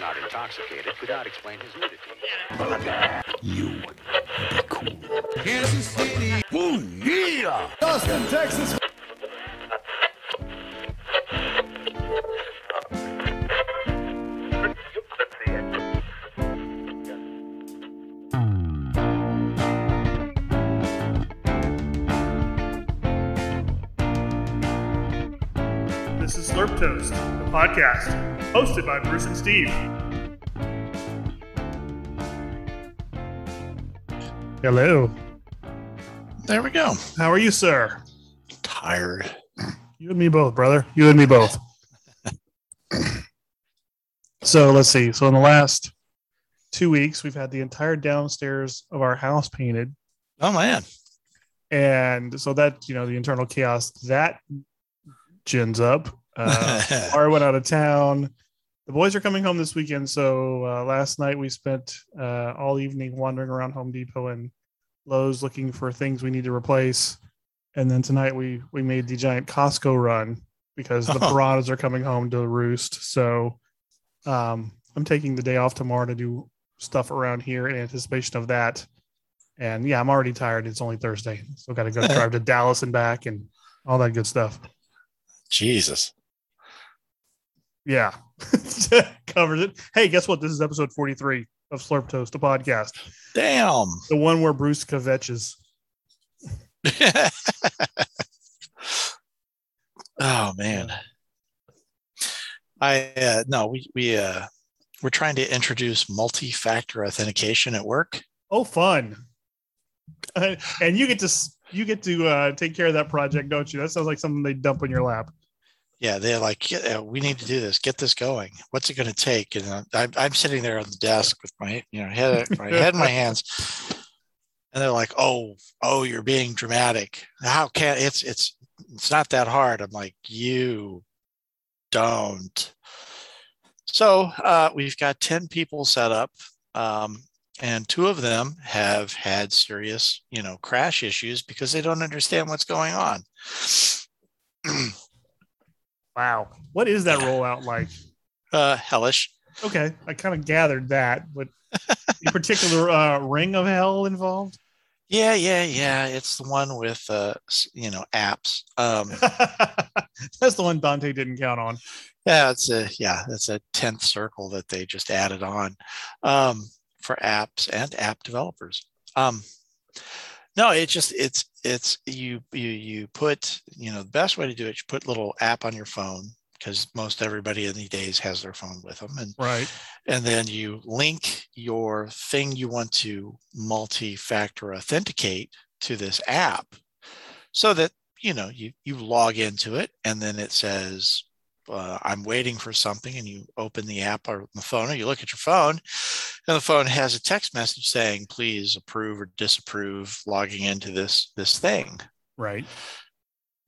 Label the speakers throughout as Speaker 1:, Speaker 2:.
Speaker 1: not intoxicated, could not explain his nudity.
Speaker 2: You would be cool.
Speaker 3: Kansas City.
Speaker 2: Ooh, yeah!
Speaker 3: Austin, Texas.
Speaker 4: This is Slurp Toast, the podcast, hosted by Bruce and Steve. Hello.
Speaker 5: There we go.
Speaker 4: How are you, sir?
Speaker 5: Tired.
Speaker 4: You and me both, brother. You and me both. so let's see. So in the last two weeks, we've had the entire downstairs of our house painted.
Speaker 5: Oh man.
Speaker 4: And so that, you know, the internal chaos that gins up. Uh, Ari went out of town. The boys are coming home this weekend. So uh, last night we spent uh, all evening wandering around Home Depot and Lowe's looking for things we need to replace. And then tonight we we made the giant Costco run because the
Speaker 5: Oh.
Speaker 4: piranhas are coming home to roost. So um, I'm taking the day off tomorrow to do stuff around here in anticipation of that. And yeah, I'm already tired. It's only Thursday. So got to go drive to Dallas and back and all that good stuff.
Speaker 5: Jesus.
Speaker 4: Yeah. Covers it. Hey, guess what? This is episode 43 of Slurp Toast, a podcast.
Speaker 5: Damn.
Speaker 4: The one where Bruce kvetches.
Speaker 5: oh man. I uh no, we we uh we're trying to introduce multi-factor authentication at work.
Speaker 4: Oh, fun. And you get to you get to uh, take care of that project, don't you? That sounds like something they dump in your lap.
Speaker 5: Yeah, they're like, yeah, we need to do this. Get this going. What's it going to take? And uh, I'm, I'm sitting there on the desk with my, you know, head, my head in my hands, and they're like, "Oh, oh, you're being dramatic. How can it's it's it's not that hard." I'm like, "You don't." So uh, we've got ten people set up, um, and two of them have had serious, you know, crash issues because they don't understand what's going on.
Speaker 4: Wow. What is that rollout like?
Speaker 5: uh, hellish.
Speaker 4: Okay. I kind of gathered that, but in particular uh, ring of hell involved?
Speaker 5: Yeah, yeah, yeah. It's the one with uh, you know, apps. Um,
Speaker 4: That's the one Dante didn't count on.
Speaker 5: yeah, it's a yeah, that's a tenth circle that they just added on um, for apps and app developers. Um, no, it's just it's it's you you you put you know the best way to do it. You put little app on your phone because most everybody in these days has their phone with them, and
Speaker 4: Right.
Speaker 5: and then you link your thing you want to multi-factor authenticate to this app so that you know you you log into it and then it says uh, i'm waiting for something and you open the app or the phone or you look at your phone and the phone has a text message saying please approve or disapprove logging into this this thing
Speaker 4: Right.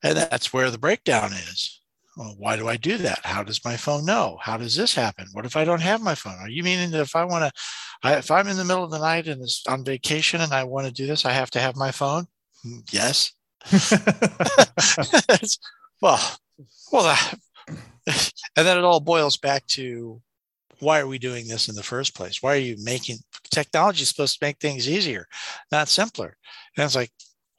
Speaker 5: and that's where the breakdown is. Well, why do I do that? How does my phone know? How does this happen? What if I don't have my phone? Are you meaning that if I want to, if I'm in the middle of the night and it's on vacation and I want to do this, I have to have my phone? Hmm, Yes. Well, well, that, and then it all boils back to why are we doing this in the first place? Why are you making technology is supposed to make things easier, not simpler? And it's like,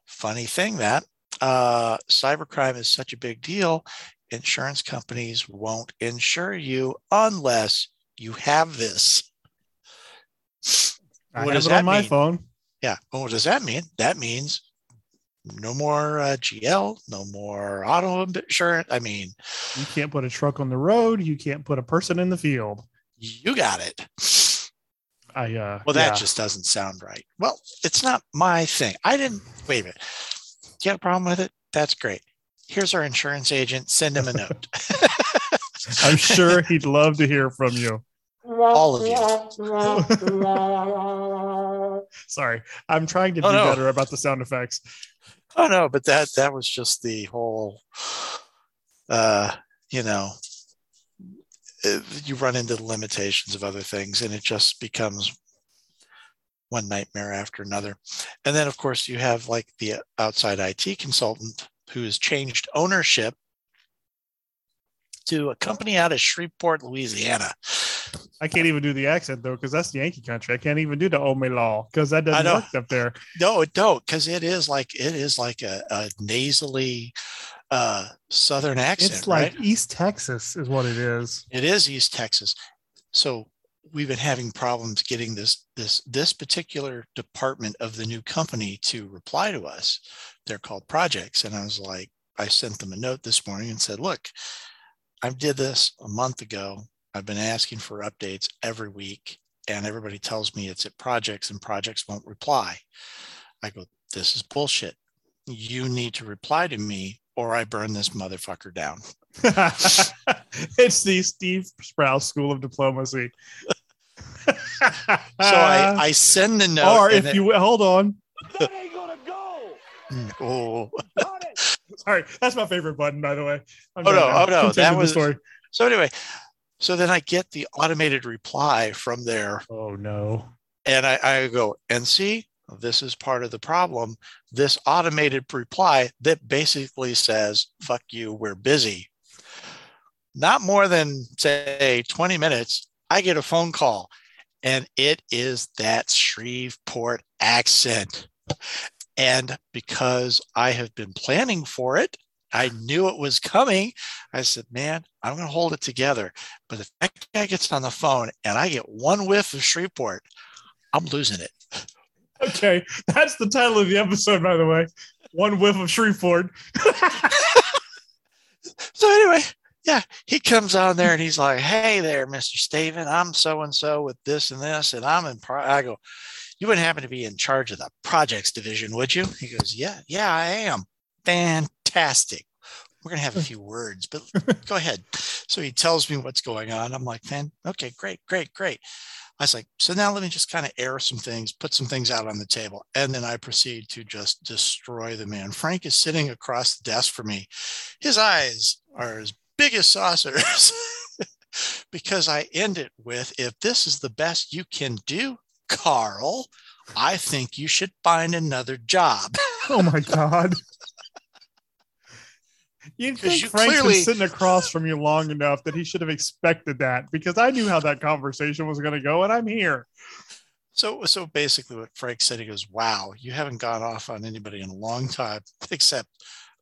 Speaker 5: funny thing that uh, cybercrime is such a big deal. Insurance companies won't insure you unless you have this.
Speaker 4: I
Speaker 5: What
Speaker 4: have
Speaker 5: does
Speaker 4: it
Speaker 5: that
Speaker 4: on my
Speaker 5: mean?
Speaker 4: phone.
Speaker 5: Yeah. Well, what does that mean? That means no more uh, GL, no more auto insurance. I mean,
Speaker 4: You can't put a truck on the road. You can't put a person in the field.
Speaker 5: you got it.
Speaker 4: I uh
Speaker 5: Well, that
Speaker 4: yeah.
Speaker 5: just doesn't sound right. Well, it's not my thing. I didn't wait a minute. You have a problem with it? That's great. Here's our insurance agent. Send him a note.
Speaker 4: I'm sure he'd love to hear from you.
Speaker 5: All of you.
Speaker 4: Sorry. I'm trying to do
Speaker 5: Oh, no.
Speaker 4: better about the sound effects.
Speaker 5: Oh no, but that that was just the whole uh, you know, you run into the limitations of other things and it just becomes one nightmare after another. And then of course you have like the outside IT consultant who has changed ownership to a company out of Shreveport, Louisiana.
Speaker 4: I can't even do the accent though, because that's Yankee country. I can't even do the Ome Law because that doesn't work up there.
Speaker 5: No, it don't, because it is like it is like a, a nasally uh southern accent,
Speaker 4: It's like
Speaker 5: right?
Speaker 4: East Texas is what it is.
Speaker 5: It is East Texas. So we've been having problems getting this this this particular department of the new company to reply to us. They're called projects. And I was like, I sent them a note this morning and said, look, I did this a month ago. I've been asking for updates every week, and everybody tells me it's at projects and projects won't reply. I go, this is bullshit. You need to reply to me or I burn this motherfucker down.
Speaker 4: it's the Steve Sprouse School of Diplomacy.
Speaker 5: So I, I send the note.
Speaker 4: or if
Speaker 5: then-
Speaker 4: you hold on, That ain't gonna go.
Speaker 5: oh,
Speaker 4: sorry, that's my favorite button, by the way. I'm
Speaker 5: Oh, no,
Speaker 4: now.
Speaker 5: oh, no,
Speaker 4: Continue
Speaker 5: that
Speaker 4: the
Speaker 5: was-
Speaker 4: story.
Speaker 5: so anyway, so then I get the automated reply from there,
Speaker 4: Oh no.
Speaker 5: and I, I go and see this is part of the problem. This automated reply that basically says "fuck you, we're busy." Not more than say 20 minutes, I get a phone call, and it is that Shreveport accent. And because I have been planning for it, I knew it was coming. I said, man, I'm going to hold it together. But if that guy gets on the phone and I get one whiff of Shreveport, I'm losing it.
Speaker 4: Okay, that's the title of the episode, by the way. One whiff of Shreveport.
Speaker 5: So anyway, yeah, he comes on there and he's like, "Hey there, Mister Steven, I'm so and so with this and this, and I'm in." Pro-. I go, "You wouldn't happen to be in charge of the projects division, would you?" He goes, "Yeah, yeah, I am. Fantastic. We're gonna have a few words, but go ahead." So he tells me what's going on. I'm like, "Man, okay, great, great, great." I was like, "So now let me just kind of air some things, put some things out on the table, and then I proceed to just destroy the man." Frank is sitting across the desk from me his eyes are as big as saucers because I end it with if this is the best you can do, Carl, I think you should find another job.
Speaker 4: Oh my god. You'd think
Speaker 5: you
Speaker 4: Frank's
Speaker 5: clearly-
Speaker 4: been sitting across from you long enough that he should have expected that because I knew how that conversation was going to go, and I'm here.
Speaker 5: So, so basically, what Frank said, he goes, "Wow, you haven't gone off on anybody in a long time." Except,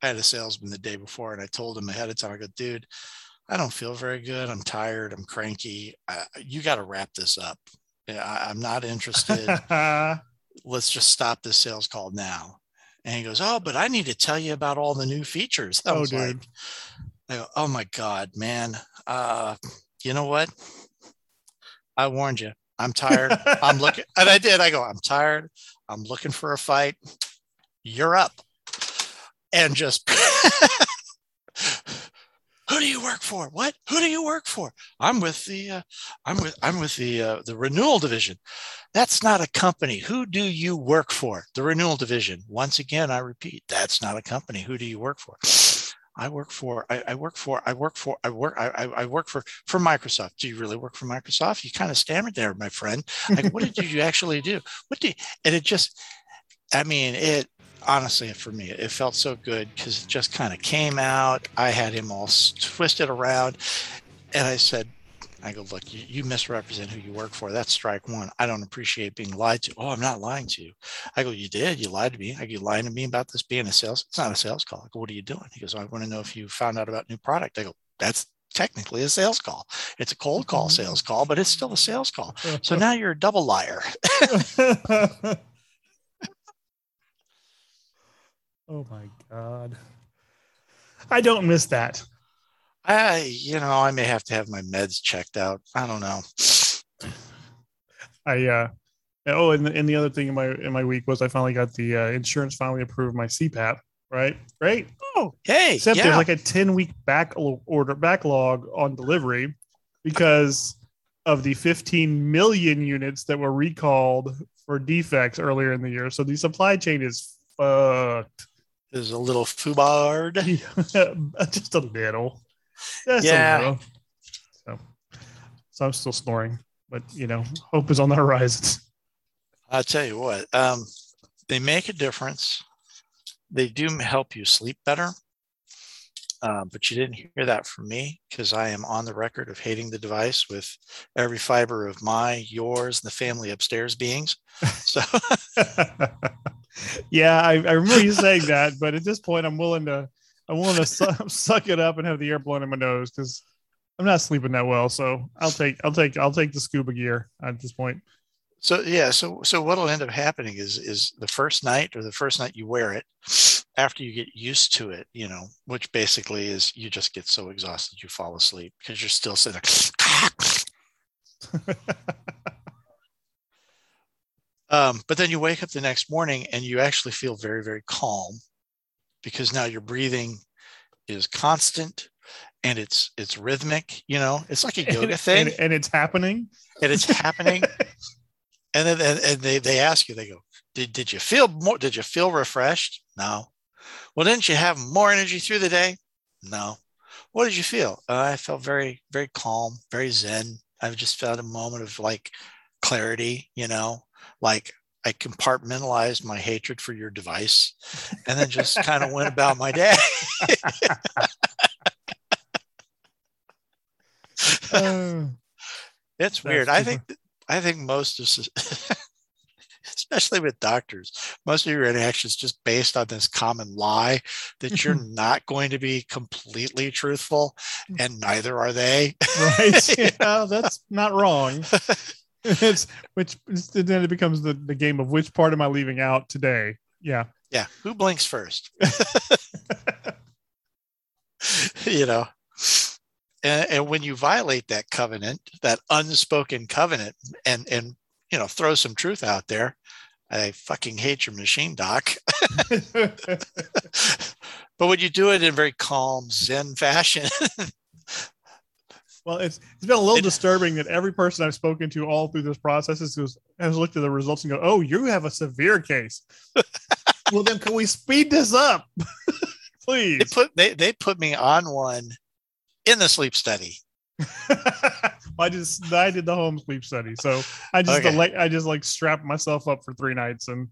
Speaker 5: I had a salesman the day before, and I told him ahead of time. I go, "Dude, I don't feel very good. I'm tired. I'm cranky. I, you got to wrap this up. I, I'm not interested. let's just stop this sales call now. And he goes, Oh, but I need to tell you about all the new features. I
Speaker 4: Oh,
Speaker 5: was
Speaker 4: dude.
Speaker 5: like, I go, Oh my God, man. Uh, you know what? I warned you. I'm tired. I'm looking, and I did. I go, I'm tired. I'm looking for a fight. You're up. And just, who do you work for? What? Who do you work for? I'm with the, uh, I'm with, I'm with the, uh, the renewal division. That's not a company. Who do you work for? The renewal division. Once again, I repeat, that's not a company. Who do you work for? I work for, I, I work for, I work for, I work, I, I work for, for Microsoft. Do you really work for Microsoft? You kind of stammered there, my friend. Like, what did you actually do? What do you, and it just, I mean, it honestly, for me, it felt so good because it just kind of came out. I had him all twisted around. And I said, I go, look, you, you misrepresent who you work for. That's strike one. I don't appreciate being lied to. Oh, I'm not lying to you. I go, you did. You lied to me. I go, you lying to me about this being a sales. It's not a sales call. I go, what are you doing? He goes, I want to know if you found out about new product. I go, that's technically a sales call. It's a cold call mm-hmm. sales call, but it's still a sales call. So now you're a double liar.
Speaker 4: oh my god. I don't miss that.
Speaker 5: I, you know, I may have to have my meds checked out. I don't know.
Speaker 4: I uh oh, and the, and the other thing in my in my week was I finally got the uh, insurance finally approved my CPAP. Right, great.
Speaker 5: Oh, hey,
Speaker 4: Except
Speaker 5: yeah.
Speaker 4: there's like a 10 week back order backlog on delivery because of the 15 million units that were recalled for defects earlier in the year. So the supply chain is fucked.
Speaker 5: There's a little fubard.
Speaker 4: Just a little. Just
Speaker 5: Yeah.
Speaker 4: a little. So, so I'm still snoring, but you know, hope is on the horizon.
Speaker 5: I'll tell you what, um, they make a difference. They do help you sleep better. Um, but you didn't hear that from me because I am on the record of hating the device with every fiber of my, yours, and the family upstairs beings. So
Speaker 4: yeah, I, I remember you saying that, but at this point, I'm willing to I'm willing to su- suck it up and have the air blown in my nose because I'm not sleeping that well. So I'll take I'll take I'll take the scuba gear at this point.
Speaker 5: So yeah, so so what'll end up happening is is the first night or the first night you wear it, after you get used to it, you know, which basically is you just get so exhausted you fall asleep because you're still sitting. um, but then you wake up the next morning and you actually feel very very calm because now your breathing is constant and it's it's rhythmic. You know, it's like a yoga
Speaker 4: and,
Speaker 5: thing,
Speaker 4: and, and it's happening.
Speaker 5: and it's happening. and then and, and they they ask you, they go, did did you feel more? Did you feel refreshed? No. Well, didn't you have more energy through the day? No. What did you feel? Uh, I felt very very calm, very zen. I've just felt a moment of like clarity. You know, like I compartmentalized my hatred for your device, and then just kind of went about my day. It's weird. I think I think most of especially with doctors, most of your interactions just based on this common lie that you're mm-hmm. not going to be completely truthful, and neither are they.
Speaker 4: right? yeah, that's not wrong. It's which then it becomes the, the game of which part am I leaving out today? Yeah.
Speaker 5: yeah, who blinks first? you know. And, and when you violate that covenant, that unspoken covenant, and and you know throw some truth out there, I fucking hate your machine, doc. but when you do it in very calm Zen fashion,
Speaker 4: Well, it's it's been a little
Speaker 5: It-
Speaker 4: disturbing that every person I've spoken to all through this process has, has looked at the results and go, "Oh, you have a severe case." well, then can we speed this up, please?
Speaker 5: they put they, they put me on one in the sleep study.
Speaker 4: I just I did the home sleep study, so I just
Speaker 5: Okay.
Speaker 4: I just like strapped myself up for three nights, and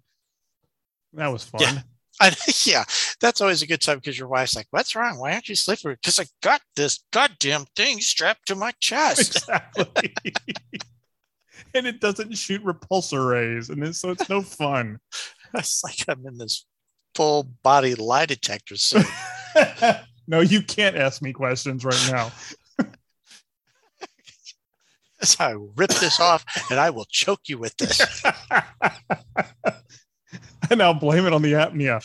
Speaker 4: that was fun.
Speaker 5: Yeah. I, yeah, that's always a good time because your wife's like, "What's wrong? Why aren't you sleeping?" Because I got this goddamn thing strapped to my chest.
Speaker 4: exactly. and it doesn't shoot repulsor rays, and it's, so it's no fun.
Speaker 5: it's like I'm in this full body lie detector suit.
Speaker 4: no, you can't ask me questions right now.
Speaker 5: So I rip this off and I will choke you with this.
Speaker 4: and I'll blame it on the apnea.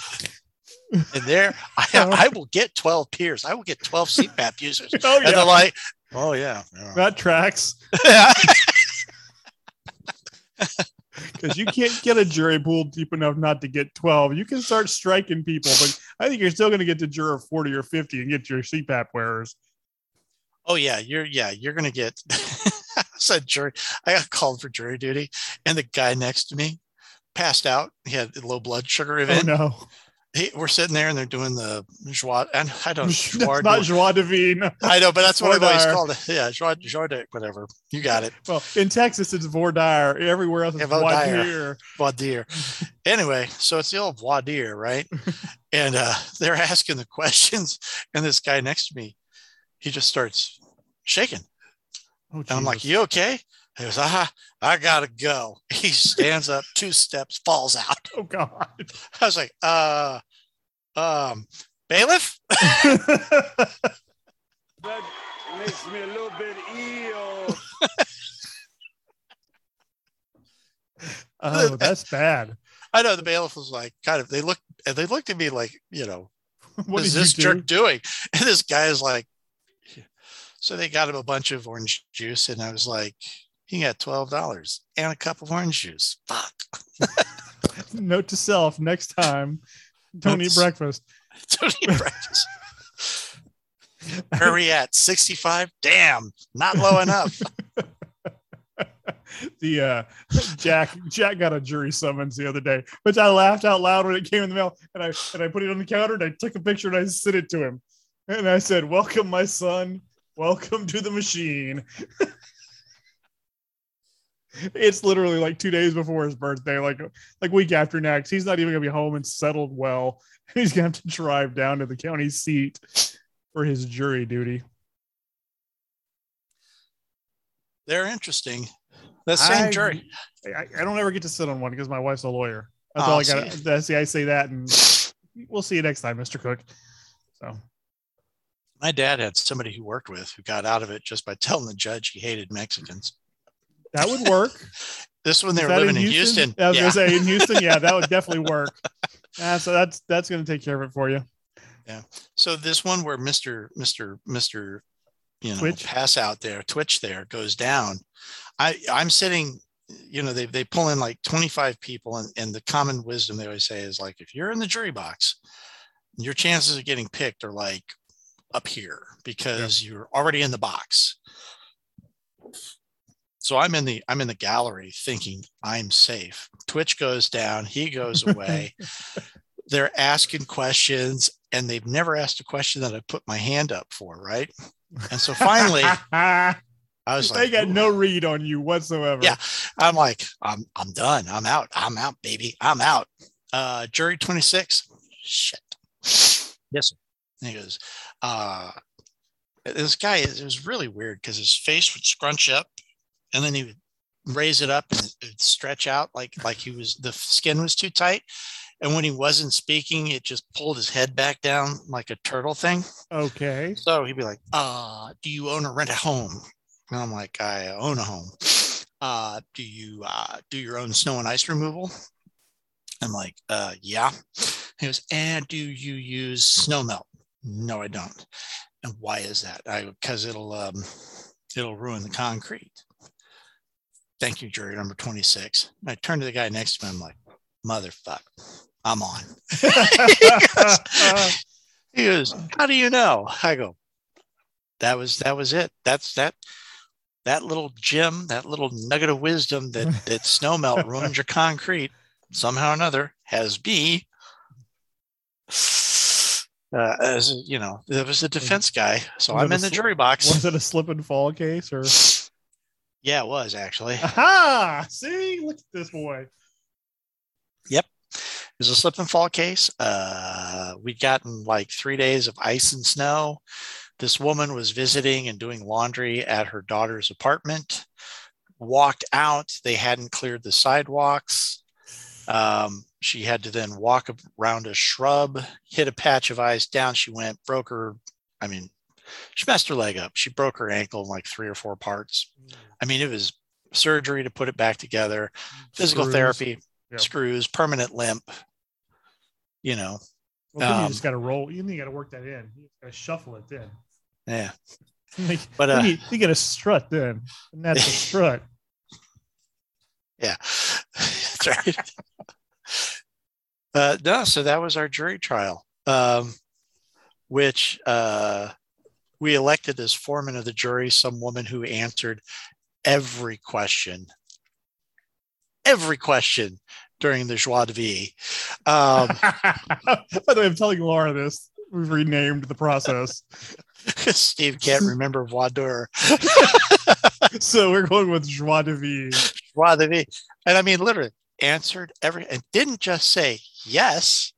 Speaker 5: And there, I, oh. I will get 12 peers. I will get 12 CPAP users.
Speaker 4: Oh
Speaker 5: And they're
Speaker 4: yeah,
Speaker 5: like, oh, yeah. yeah.
Speaker 4: that tracks because you can't get a jury pool deep enough not to get twelve. You can start striking people, but I think you're still going to get to juror forty or fifty and get your CPAP wearers.
Speaker 5: oh, yeah. You're, yeah, you're going to get. I said jury. I got called for jury duty, and the guy next to me passed out. He had a low blood sugar
Speaker 4: Oh
Speaker 5: event.
Speaker 4: no,
Speaker 5: he, we're sitting there and they're doing the joie. And I don't. joie
Speaker 4: not
Speaker 5: de-
Speaker 4: joie divine.
Speaker 5: I know, but that's what I've always called it. Yeah, joie, joie de, whatever. You got it.
Speaker 4: Well, in Texas it's voir dire. Everywhere else it's
Speaker 5: Yeah, voir
Speaker 4: voir
Speaker 5: dire.
Speaker 4: dire.
Speaker 5: voir dire. Anyway, so it's the old voir dire, right? and uh, they're asking the questions, and this guy next to me, he just starts shaking.
Speaker 4: Oh,
Speaker 5: And I'm like, "You okay?" He goes, "Ah, I gotta go." He stands up, two steps, falls out.
Speaker 4: oh God.
Speaker 5: I was like, "Uh, um, bailiff."
Speaker 3: That makes me a little bit ill.
Speaker 4: oh, that's bad.
Speaker 5: I know the bailiff was like, kind of. They looked, and they looked at me like, you know,
Speaker 4: What
Speaker 5: what is this
Speaker 4: do?
Speaker 5: jerk doing? And this guy is like, so they got him a bunch of orange juice, and I was like, he got twelve dollars and a cup of orange juice. Fuck.
Speaker 4: Note to self: next time, don't eat breakfast.
Speaker 5: Don't eat breakfast. Where are we at? 65? Damn, not low enough.
Speaker 4: the uh Jack Jack got a jury summons the other day, which I laughed out loud when it came in the mail, and I and I put it on the counter and I took a picture and I sent it to him, and I said, "Welcome, my son. Welcome to the machine." It's literally like two days before his birthday, like like week after next. He's not even gonna be home and settled well. He's gonna have to drive down to the county seat. for his jury duty.
Speaker 5: They're interesting. The same
Speaker 4: I-
Speaker 5: jury.
Speaker 4: I, I don't ever get to sit on one because my wife's a lawyer. That's
Speaker 5: Oh,
Speaker 4: all I got. That's see, I say that, and we'll see you next time, Mr. Cook. So
Speaker 5: My dad had somebody who worked with who got out of it just by telling the judge he hated Mexicans.
Speaker 4: That would work.
Speaker 5: This one they
Speaker 4: Is
Speaker 5: were
Speaker 4: that
Speaker 5: living in Houston.
Speaker 4: I was
Speaker 5: Yeah.
Speaker 4: gonna say in Houston, yeah, that would definitely work. Uh, so that's that's gonna take care of it for you. Yeah.
Speaker 5: So this one where Mr. Mr. Mr. You know,
Speaker 4: Twitch?
Speaker 5: pass out there, Twitch there goes down. I I'm sitting, you know, they they pull in like 25 people, and, and the common wisdom they always say is like, if you're in the jury box, your chances of getting picked are like up here because you're already in the box. So I'm in the I'm in the gallery thinking I'm safe. Twitch goes down, he goes away. They're asking questions and they've never asked a question that I put my hand up for, right? And so finally I was
Speaker 4: they
Speaker 5: like,
Speaker 4: got no read on you whatsoever.
Speaker 5: Yeah. I'm like, I'm I'm done. I'm out. I'm out, baby. I'm out. Uh jury 26. Shit. Yes. Sir. And he goes, uh this guy is it was really weird because his face would scrunch up and then he would raise it up and stretch out like like he was the skin was too tight. And when he wasn't speaking, it just pulled his head back down like a turtle thing.
Speaker 4: Okay.
Speaker 5: So he'd be like, uh, do you own or rent a home? And I'm like, I own a home. Uh, do you uh, do your own snow and ice removal? I'm like, uh, yeah. He goes, and do you use snow melt? No, I don't. And why is that? I because it'll um, it'll ruin the concrete. Thank you, jury number 26. And I turned to the guy next to me. I'm like, motherfucker, I'm on. He goes, "How do you know?" I go, "That was that was it. That's that that little gem, that little nugget of wisdom that that snow melt ruins your concrete somehow or another has me." Uh, as you know, it was a defense guy, so
Speaker 4: Was
Speaker 5: I'm in the jury box.
Speaker 4: Was it a slip and fall case or?
Speaker 5: Yeah, it was actually.
Speaker 4: Aha! See, look at this boy. Yep.
Speaker 5: It was a slip and fall case. Uh, we'd gotten like three days of ice and snow. This woman was visiting and doing laundry at her daughter's apartment. Walked out. They hadn't cleared the sidewalks. Um, she had to then walk around a shrub, hit a patch of ice. Down she went, broke her. I mean, she messed her leg up. She broke her ankle in like three or four parts. I mean, it was surgery to put it back together, physical
Speaker 4: Screws.
Speaker 5: therapy,
Speaker 4: Yep.
Speaker 5: screws, permanent limp. You know,
Speaker 4: Well, then you
Speaker 5: Um,
Speaker 4: just got to roll. You got to work that in. You got to shuffle it then.
Speaker 5: yeah.
Speaker 4: Like,
Speaker 5: But uh,
Speaker 4: you, you get a strut then, and that's a strut.
Speaker 5: yeah, that's right. uh, no, so that was our jury trial, um, which uh, we elected as foreman of the jury some woman who answered every question, every question during the joie de vie. Um,
Speaker 4: By the way, I'm telling Laura this. We've renamed the process,
Speaker 5: Steve can't remember voir dire.
Speaker 4: so we're going with joie de vie.
Speaker 5: joie de vie. And I mean, literally answered every and didn't just say yes,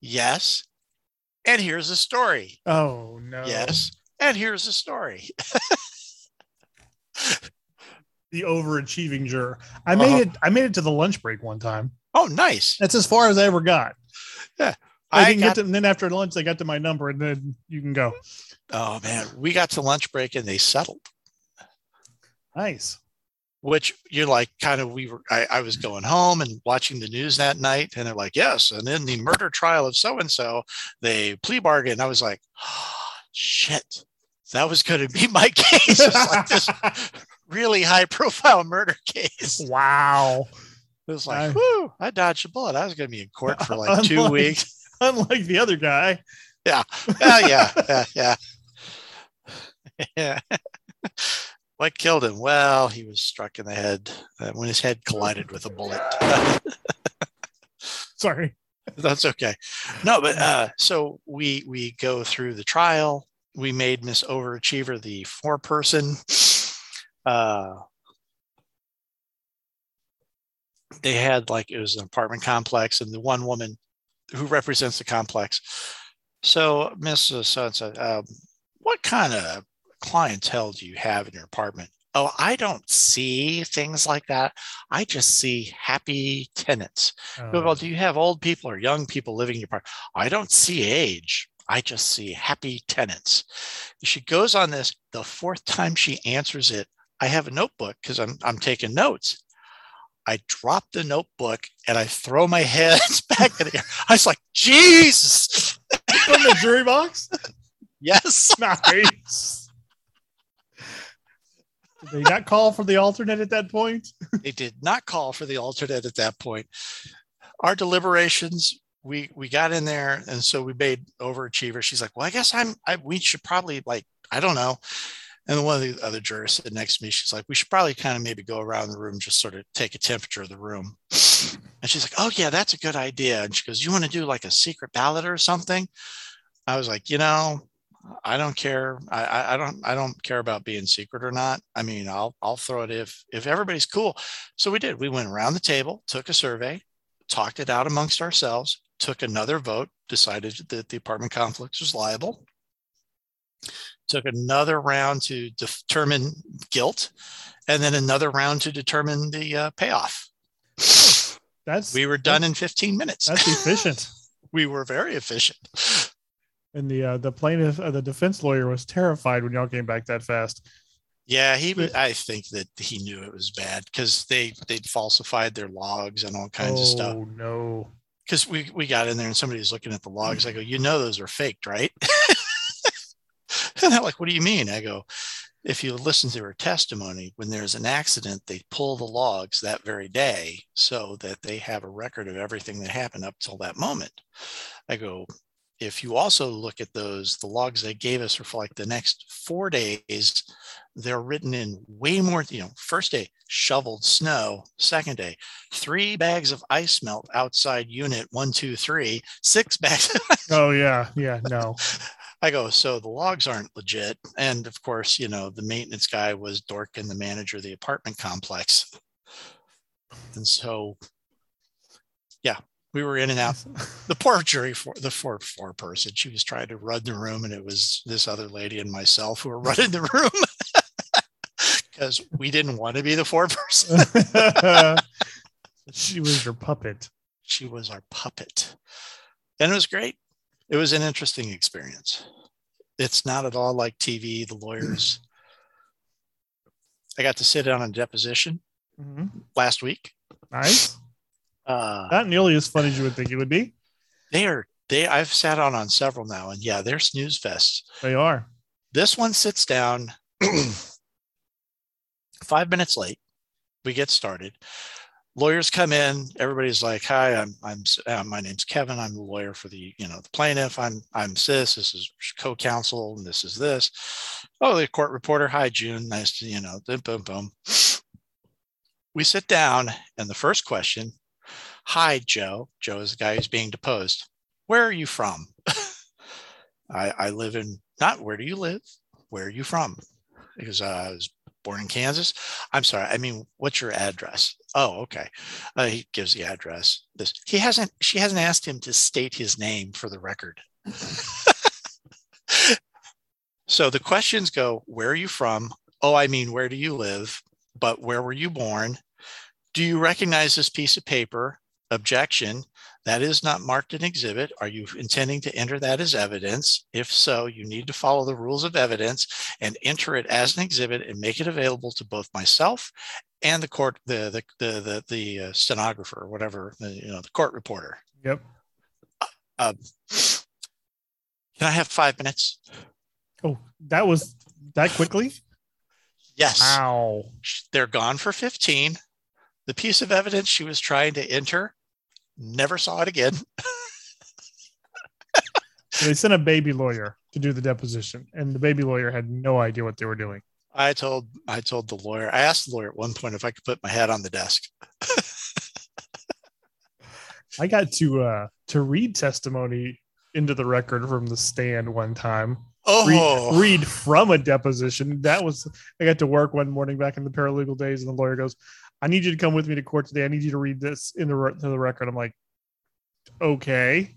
Speaker 5: yes, and here's a story.
Speaker 4: Oh no!
Speaker 5: Yes, and here's a story.
Speaker 4: the overachieving juror. I made
Speaker 5: Uh-huh.
Speaker 4: it. I made it to the lunch break one time.
Speaker 5: Oh, nice.
Speaker 4: That's as far as I ever got. I,
Speaker 5: I
Speaker 4: didn't
Speaker 5: got,
Speaker 4: get to, and then after lunch, they got to my number, and then you can go.
Speaker 5: oh man, we got to lunch break and they settled.
Speaker 4: Nice.
Speaker 5: Which you're like, kind of, we were. I, I was going home and watching the news that night, and they're like, yes, and in the murder trial of so and so, they plea bargain. I was like, ah, shit, that was going to be my case. It's like this really high profile murder case.
Speaker 4: wow.
Speaker 5: It was
Speaker 4: I-
Speaker 5: like, whoo, I dodged a bullet. I was going to be in court for like two weeks.
Speaker 4: Unlike the other guy.
Speaker 5: Oh, yeah, yeah, yeah. yeah. What killed him? Well, he was struck in the head uh, when his head collided with a bullet.
Speaker 4: Sorry.
Speaker 5: That's okay. No, but uh, so we we go through the trial. We made Miss Overachiever the four-person. Uh, they had like it was an apartment complex, and the one woman who represents the complex So, Mrs. So um, what kind of clientele do you have in your apartment? Oh, I don't see things like that. I just see happy tenants.
Speaker 4: Uh,
Speaker 5: Well, do you have old people or young people living in your apartment? I don't see age. I just see happy tenants. She goes on this. The fourth time she answers it, I have a notebook because I'm I'm taking notes. I drop the notebook and I throw my head back in the air. I was like, Jesus.
Speaker 4: from the jury box.
Speaker 5: Yes.
Speaker 4: Nice. Did they not call for the alternate at that point?
Speaker 5: they did not call for the alternate at that point. Our deliberations, we we got in there, and so we made overachiever. She's like, "Well, I guess I'm. I, we should probably like, I don't know." And one of the other jurors sitting next to me, she's like, "We should probably kind of maybe go around the room, just sort of take a temperature of the room." And she's like, "Oh yeah, that's a good idea." And she goes, "You want to do like a secret ballot or something?" I was like, "You know, I don't care. I, I, I don't I don't care about being secret or not. I mean, I'll I'll throw it if if everybody's cool. So we did. We went around the table, took a survey, talked it out amongst ourselves, took another vote, decided that the apartment complex was liable. Took another round to determine guilt, and then another round to determine the uh, payoff.
Speaker 4: That's
Speaker 5: We were done in 15 minutes.
Speaker 4: That's efficient.
Speaker 5: we were very efficient.
Speaker 4: And the uh, the plaintiff, uh, the defense lawyer, was terrified when y'all came back that fast.
Speaker 5: Yeah, he. I think that he knew it was bad because they they'd falsified their logs and all kinds of stuff.
Speaker 4: Oh no!
Speaker 5: Because we we got in there and somebody was looking at the logs. I go, you know, those are faked, right? and they're like, what do you mean? I go, if you listen to her testimony, when there's an accident, they pull the logs that very day so that they have a record of everything that happened up till that moment. I go, if you also look at those, the logs they gave us are for like the next four days. They're written in way more, you know, first day, shoveled snow. Second day, three bags of ice melt outside unit one, two, three, six bags.
Speaker 4: Oh yeah, yeah. No,
Speaker 5: I go, so the logs aren't legit. And of course, you know, the maintenance guy was Dorkin, the manager of the apartment complex. And so, yeah, we were in and out. The poor jury, for the four four person, she was trying to run the room, and it was this other lady and myself who were running the room because we didn't want to be the four person.
Speaker 4: she was your puppet.
Speaker 5: She was our puppet, and it was great. It was an interesting experience. It's not at all like TV. The lawyers. I got to sit down on deposition
Speaker 4: Mhm.
Speaker 5: last week.
Speaker 4: Nice.
Speaker 5: Uh,
Speaker 4: Not nearly as fun as you would think it would be.
Speaker 5: they are they. I've sat on on several now, and yeah, they're snooze fests.
Speaker 4: They are.
Speaker 5: This one sits down five minutes late. We get started. Lawyers come in. Everybody's like, "Hi, I'm I'm uh, my name's Kevin. I'm the lawyer for the you know the plaintiff. I'm I'm sis. This is co-counsel, and this is this. Oh, the court reporter. Hi, June. Nice to you know. Boom, boom, boom. We sit down, and the first question, "Hi, Joe. Joe is the guy who's being deposed. Where are you from? I I live in not. Where do you live? Where are you from? Because uh, I was born in Kansas. I'm sorry. I mean, what's your address? Oh, okay. Uh, he gives the address. This he hasn't. She hasn't asked him to state his name for the record. so the questions go: Where are you from? Oh, I mean, where do you live? But where were you born? Do you recognize this piece of paper? Objection. That is not marked an exhibit. Are you intending to enter that as evidence? If so, you need to follow the rules of evidence and enter it as an exhibit and make it available to both myself and the court, the the the the, the uh, stenographer or whatever, the, you know, the court reporter.
Speaker 4: Yep.
Speaker 5: Um, can I have five minutes?
Speaker 4: Oh, that was that quickly.
Speaker 5: Yes.
Speaker 4: Wow.
Speaker 5: They're gone for 15. The piece of evidence she was trying to enter, never saw it again.
Speaker 4: So they sent a baby lawyer to do the deposition, and the baby lawyer had no idea what they were doing.
Speaker 5: I told I told the lawyer, I asked the lawyer at one point if I could put my head on the desk.
Speaker 4: I got to uh to read testimony into the record from the stand one time.
Speaker 5: Oh,
Speaker 4: Read, read from a deposition. That was I got to work one morning back in the paralegal days, and the lawyer goes, "I need you to come with me to court today. I need you to read this in the re- to the record." I'm like, "Okay."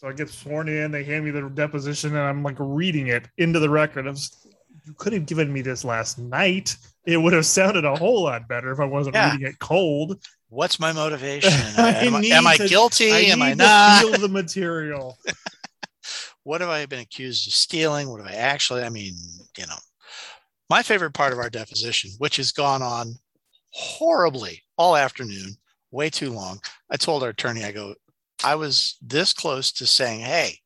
Speaker 4: So I get sworn in. They hand me the deposition, and I'm like reading it into the record. I was, you could have given me this last night. It would have sounded a whole lot better if I wasn't
Speaker 5: Yeah.
Speaker 4: reading it cold.
Speaker 5: What's my motivation?
Speaker 4: I
Speaker 5: am, am I guilty?
Speaker 4: I
Speaker 5: am I
Speaker 4: to
Speaker 5: not?
Speaker 4: feel the material.
Speaker 5: what have I been accused of stealing? What have I actually? I mean, you know, my favorite part of our deposition, which has gone on horribly all afternoon, way too long. I told our attorney, I go, I was this close to saying, hey,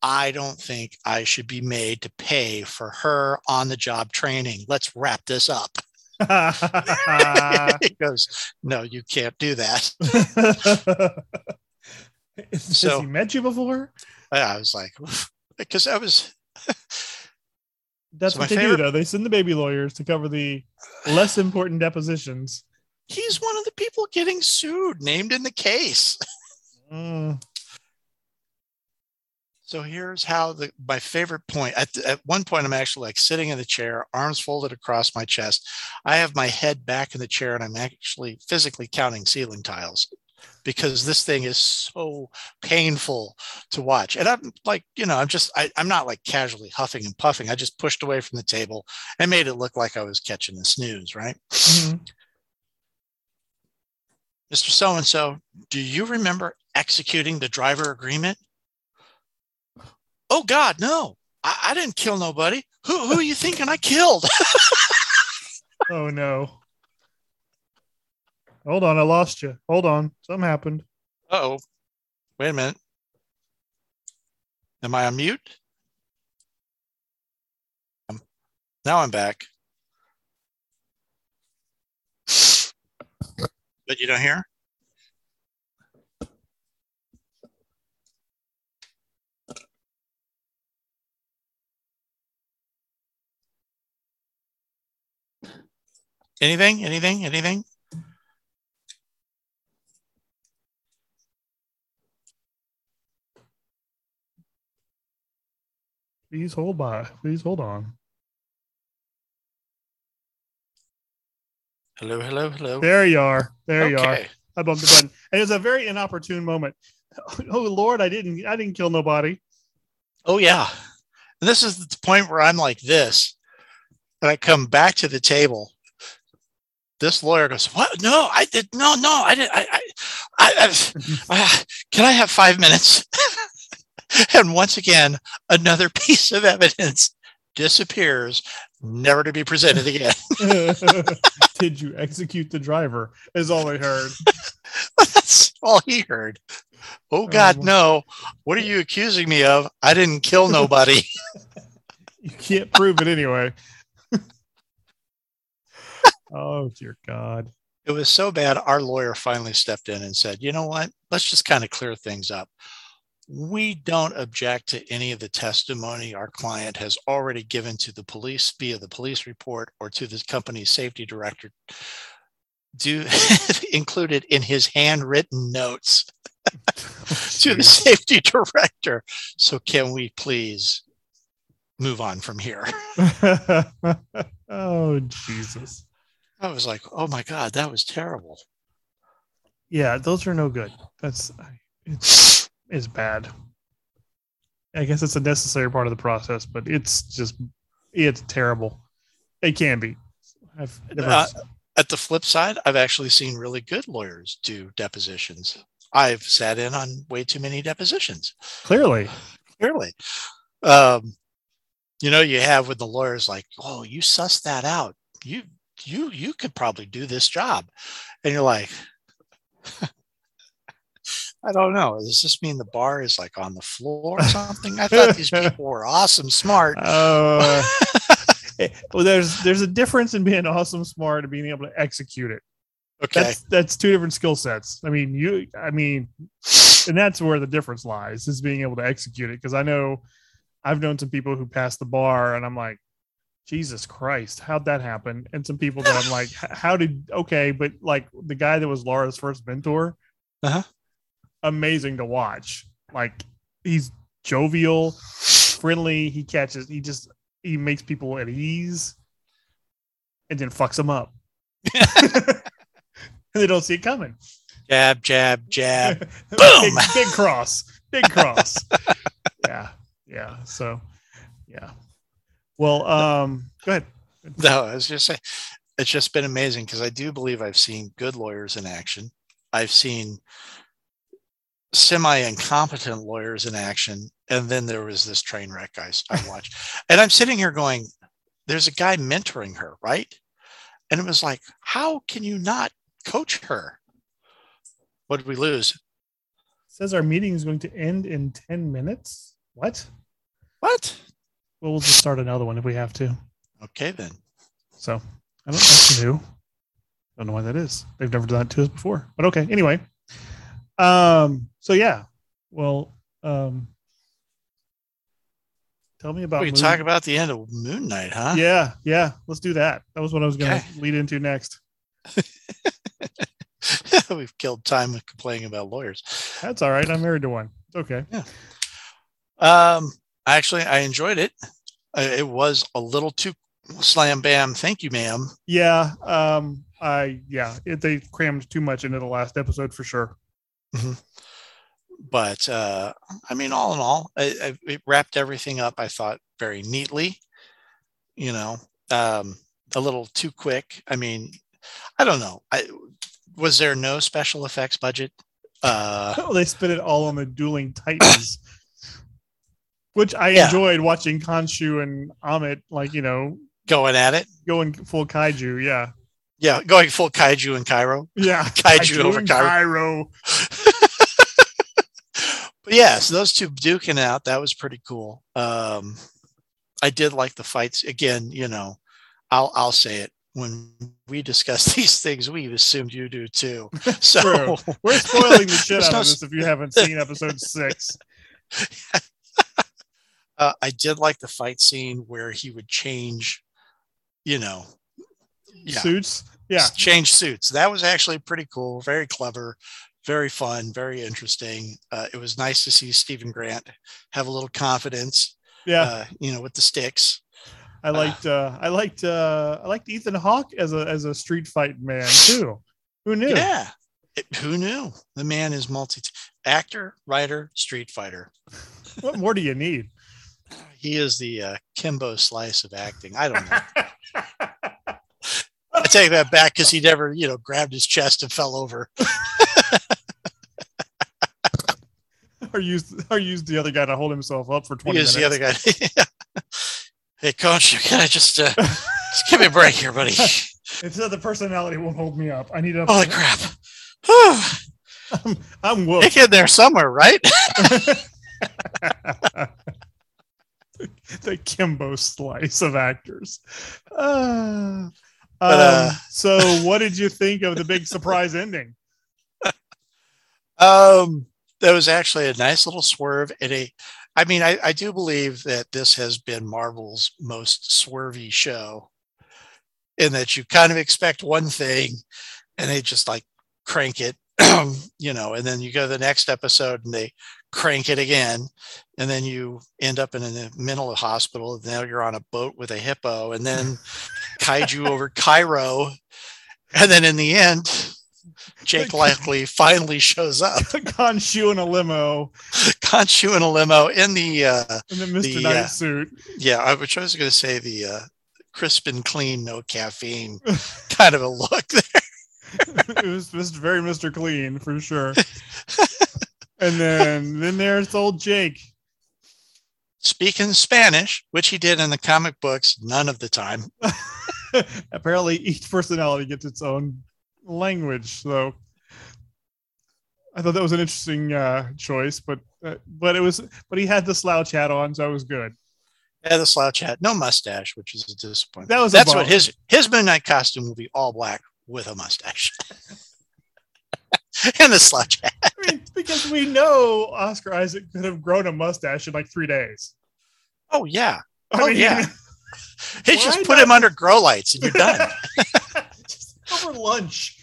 Speaker 5: I don't think I should be made to pay for her on the job training. Let's wrap this up. he goes, No, you can't do that.
Speaker 4: Has
Speaker 5: So-
Speaker 4: he met you before?
Speaker 5: I was like, because I was
Speaker 4: That's
Speaker 5: So
Speaker 4: what they
Speaker 5: favorite-
Speaker 4: do, though. They send the baby lawyers to cover the less important depositions.
Speaker 5: he's one of the people getting sued, named in the case.
Speaker 4: Mm.
Speaker 5: So here's how the my favorite point. At, at one point, I'm actually like sitting in the chair, arms folded across my chest. I have my head back in the chair, and I'm actually physically counting ceiling tiles because this thing is so painful to watch. And I'm like, you know, I'm just I, I'm not like casually huffing and puffing. I just pushed away from the table and made it look like I was catching the snooze, right?
Speaker 4: Mhm.
Speaker 5: Mr. So and so, do you remember executing the driver agreement? Oh God, no. I, I didn't kill nobody. Who who are you thinking I killed?
Speaker 4: Oh no. Hold on, I lost you. Hold on. Something happened.
Speaker 5: oh, wait a minute. Am I on mute? Um, now I'm back. But you don't hear? Anything? Anything? Anything?
Speaker 4: Please hold by. Please hold on.
Speaker 5: Hello, hello, hello.
Speaker 4: There you are. There you are. I bumped the button. And it was a very inopportune moment. Oh Lord, I didn't I didn't kill nobody.
Speaker 5: Oh yeah. And this is the point where I'm like this. And I come back to the table. This lawyer goes, What? No, I did no, no, I did I I, I, I, I can I have five minutes? and once again, another piece of evidence disappears, never to be presented again.
Speaker 4: Did you execute the driver? Is all I heard.
Speaker 5: That's all he heard. Oh God,
Speaker 4: Um,
Speaker 5: no. What are you accusing me of? I didn't kill nobody.
Speaker 4: You can't prove it anyway. oh dear God.
Speaker 5: it was so bad our lawyer finally stepped in and said you know what let's just kind of clear things up we don't object to any of the testimony our client has already given to the police via the police report or to the company's safety director do included in his handwritten notes oh, to the safety director so can we please move on from here
Speaker 4: oh Jesus.
Speaker 5: i was like oh my god that was terrible
Speaker 4: Yeah, those are no good. That's it's it's bad. I guess it's a necessary part of the process, but it's just it's terrible. It can be.
Speaker 5: Uh, at the flip side, I've actually seen really good lawyers do depositions. I've sat in on way too many depositions,
Speaker 4: clearly.
Speaker 5: clearly. Um, you know, you have with the lawyers like, oh, you suss that out. You you you could probably do this job. And you're like, I don't know. Does this mean the bar is like on the floor or something? I thought these people were awesome, smart.
Speaker 4: Uh, well, there's there's a difference in being awesome, smart, and being able to execute it.
Speaker 5: okay.
Speaker 4: That's that's two different skill sets. I mean, you. I mean, and that's where the difference lies is being able to execute it. Because I know I've known some people who passed the bar, and I'm like, Jesus Christ, how'd that happen? And some people that I'm like, how did? Okay, but like the guy that was Laura's first mentor,
Speaker 5: Uh-huh.
Speaker 4: Amazing to watch. Like he's jovial, friendly. He catches. He just he makes people at ease, and then fucks them up. and they don't see it coming.
Speaker 5: Jab, jab, jab.
Speaker 4: big,
Speaker 5: Boom!
Speaker 4: big cross. big cross. yeah, yeah. So, yeah. Well, um, go ahead.
Speaker 5: No, I was just saying, it's just been amazing because I do believe I've seen good lawyers in action. I've seen semi incompetent lawyers in action. And then there was this train wreck I, I watched. and I'm sitting here going, there's a guy mentoring her, right? And it was like, how can you not coach her? What did we lose?
Speaker 4: says our meeting is going to end in 10 minutes. What?
Speaker 5: What?
Speaker 4: Well, we'll just start another one if we have to.
Speaker 5: Okay, then.
Speaker 4: So I don't that's new. Don't know why that is. They've never done that to us before. But okay. Anyway. Um, so yeah. Well, um tell me about
Speaker 5: We can
Speaker 4: Moon-
Speaker 5: talk about the end of Moon Knight, huh?
Speaker 4: Yeah, yeah. Let's do that. That was what I was gonna
Speaker 5: Okay.
Speaker 4: lead into next.
Speaker 5: We've killed time with complaining about lawyers.
Speaker 4: That's all right. I'm married to one. It's okay. Yeah.
Speaker 5: Um, actually, I enjoyed it. Uh, It was a little too slam bam. Thank you, ma'am.
Speaker 4: Yeah. Um, I yeah, it, they crammed too much into the last episode for sure.
Speaker 5: But uh, I mean, all in all, I, I, it wrapped everything up. I thought very neatly. You know, um, a little too quick. I mean, I don't know. I was there no special effects budget. Uh,
Speaker 4: they spent it all on the dueling titans. Which I
Speaker 5: Yeah.
Speaker 4: enjoyed watching Khonshu and Ammit, like, you know,
Speaker 5: going at it.
Speaker 4: going full kaiju. Yeah.
Speaker 5: Yeah, going full kaiju in Cairo.
Speaker 4: Yeah.
Speaker 5: Kaiju over
Speaker 4: in
Speaker 5: Cairo. but yeah, so those two duking out, that was pretty cool. Um, I did like the fights. Again, you know, I'll I'll say it. When we discuss these things, we've assumed you do too. So
Speaker 4: True. We're spoiling the shit out
Speaker 5: no
Speaker 4: of this if you haven't seen episode six.
Speaker 5: uh, I did like the fight scene where he would change, you know, Yeah.
Speaker 4: Suits. Yeah.
Speaker 5: change suits. That was actually pretty cool, very clever, very fun, very interesting. Uh, it was nice to see Stephen Grant have a little confidence,
Speaker 4: Yeah.
Speaker 5: uh, you know, with the sticks.
Speaker 4: I liked uh I liked uh I liked Ethan Hawke as a as a street fight man too. Who knew?
Speaker 5: Yeah. It- who knew? The man is multi actor, writer, street fighter.
Speaker 4: What more do you need?
Speaker 5: He is the uh, Kimbo slice of acting. I don't know. I take that back because he never, you know, grabbed his chest and fell over.
Speaker 4: or used or used the other guy to hold himself up for 20
Speaker 5: He is
Speaker 4: minutes.
Speaker 5: the other guy. hey, coach, can I just, uh, just give me a break here, buddy?
Speaker 4: It's that the personality won't hold me up. I need a
Speaker 5: Holy crap.
Speaker 4: I'm, I'm whooped.
Speaker 5: Kick in there somewhere, right?
Speaker 4: the Kimbo slice of actors. Uh,
Speaker 5: But, uh,
Speaker 4: um, so, what did you think of the big surprise ending?
Speaker 5: Um, that was actually a nice little swerve in a. I mean, I, I do believe that this has been Marvel's most swervy show, in that you kind of expect one thing, and they just like crank it, you know, and then you go to the next episode and they crank it again, and then you end up in a mental hospital. And now you're on a boat with a hippo, and then kaiju over Cairo, and then in the end. Jake Lockley finally shows up.
Speaker 4: Khonshu in a limo
Speaker 5: Khonshu in a limo in the uh
Speaker 4: and then Mr.
Speaker 5: The,
Speaker 4: Knight
Speaker 5: uh,
Speaker 4: suit.
Speaker 5: yeah i was I was going to say the uh crisp and clean no caffeine kind of a look there
Speaker 4: it was Mr. very Mr. Clean for sure. and then then there's old Jake.
Speaker 5: speaking spanish which he did in the comic books none of the time
Speaker 4: Apparently, each personality gets its own language. So I thought that was an interesting uh, choice, but uh, but it was but he had the slouch hat on, so it was good.
Speaker 5: yeah the slouch hat no mustache which is a disappointment
Speaker 4: That was
Speaker 5: that's what his his midnight costume will be all black with a mustache and the slouch hat
Speaker 4: I mean, because we know Oscar Isaac could have grown a mustache in like three days.
Speaker 5: oh yeah
Speaker 4: I
Speaker 5: Oh,
Speaker 4: mean,
Speaker 5: yeah. he just put
Speaker 4: not
Speaker 5: him under grow lights and you're done
Speaker 4: over lunch.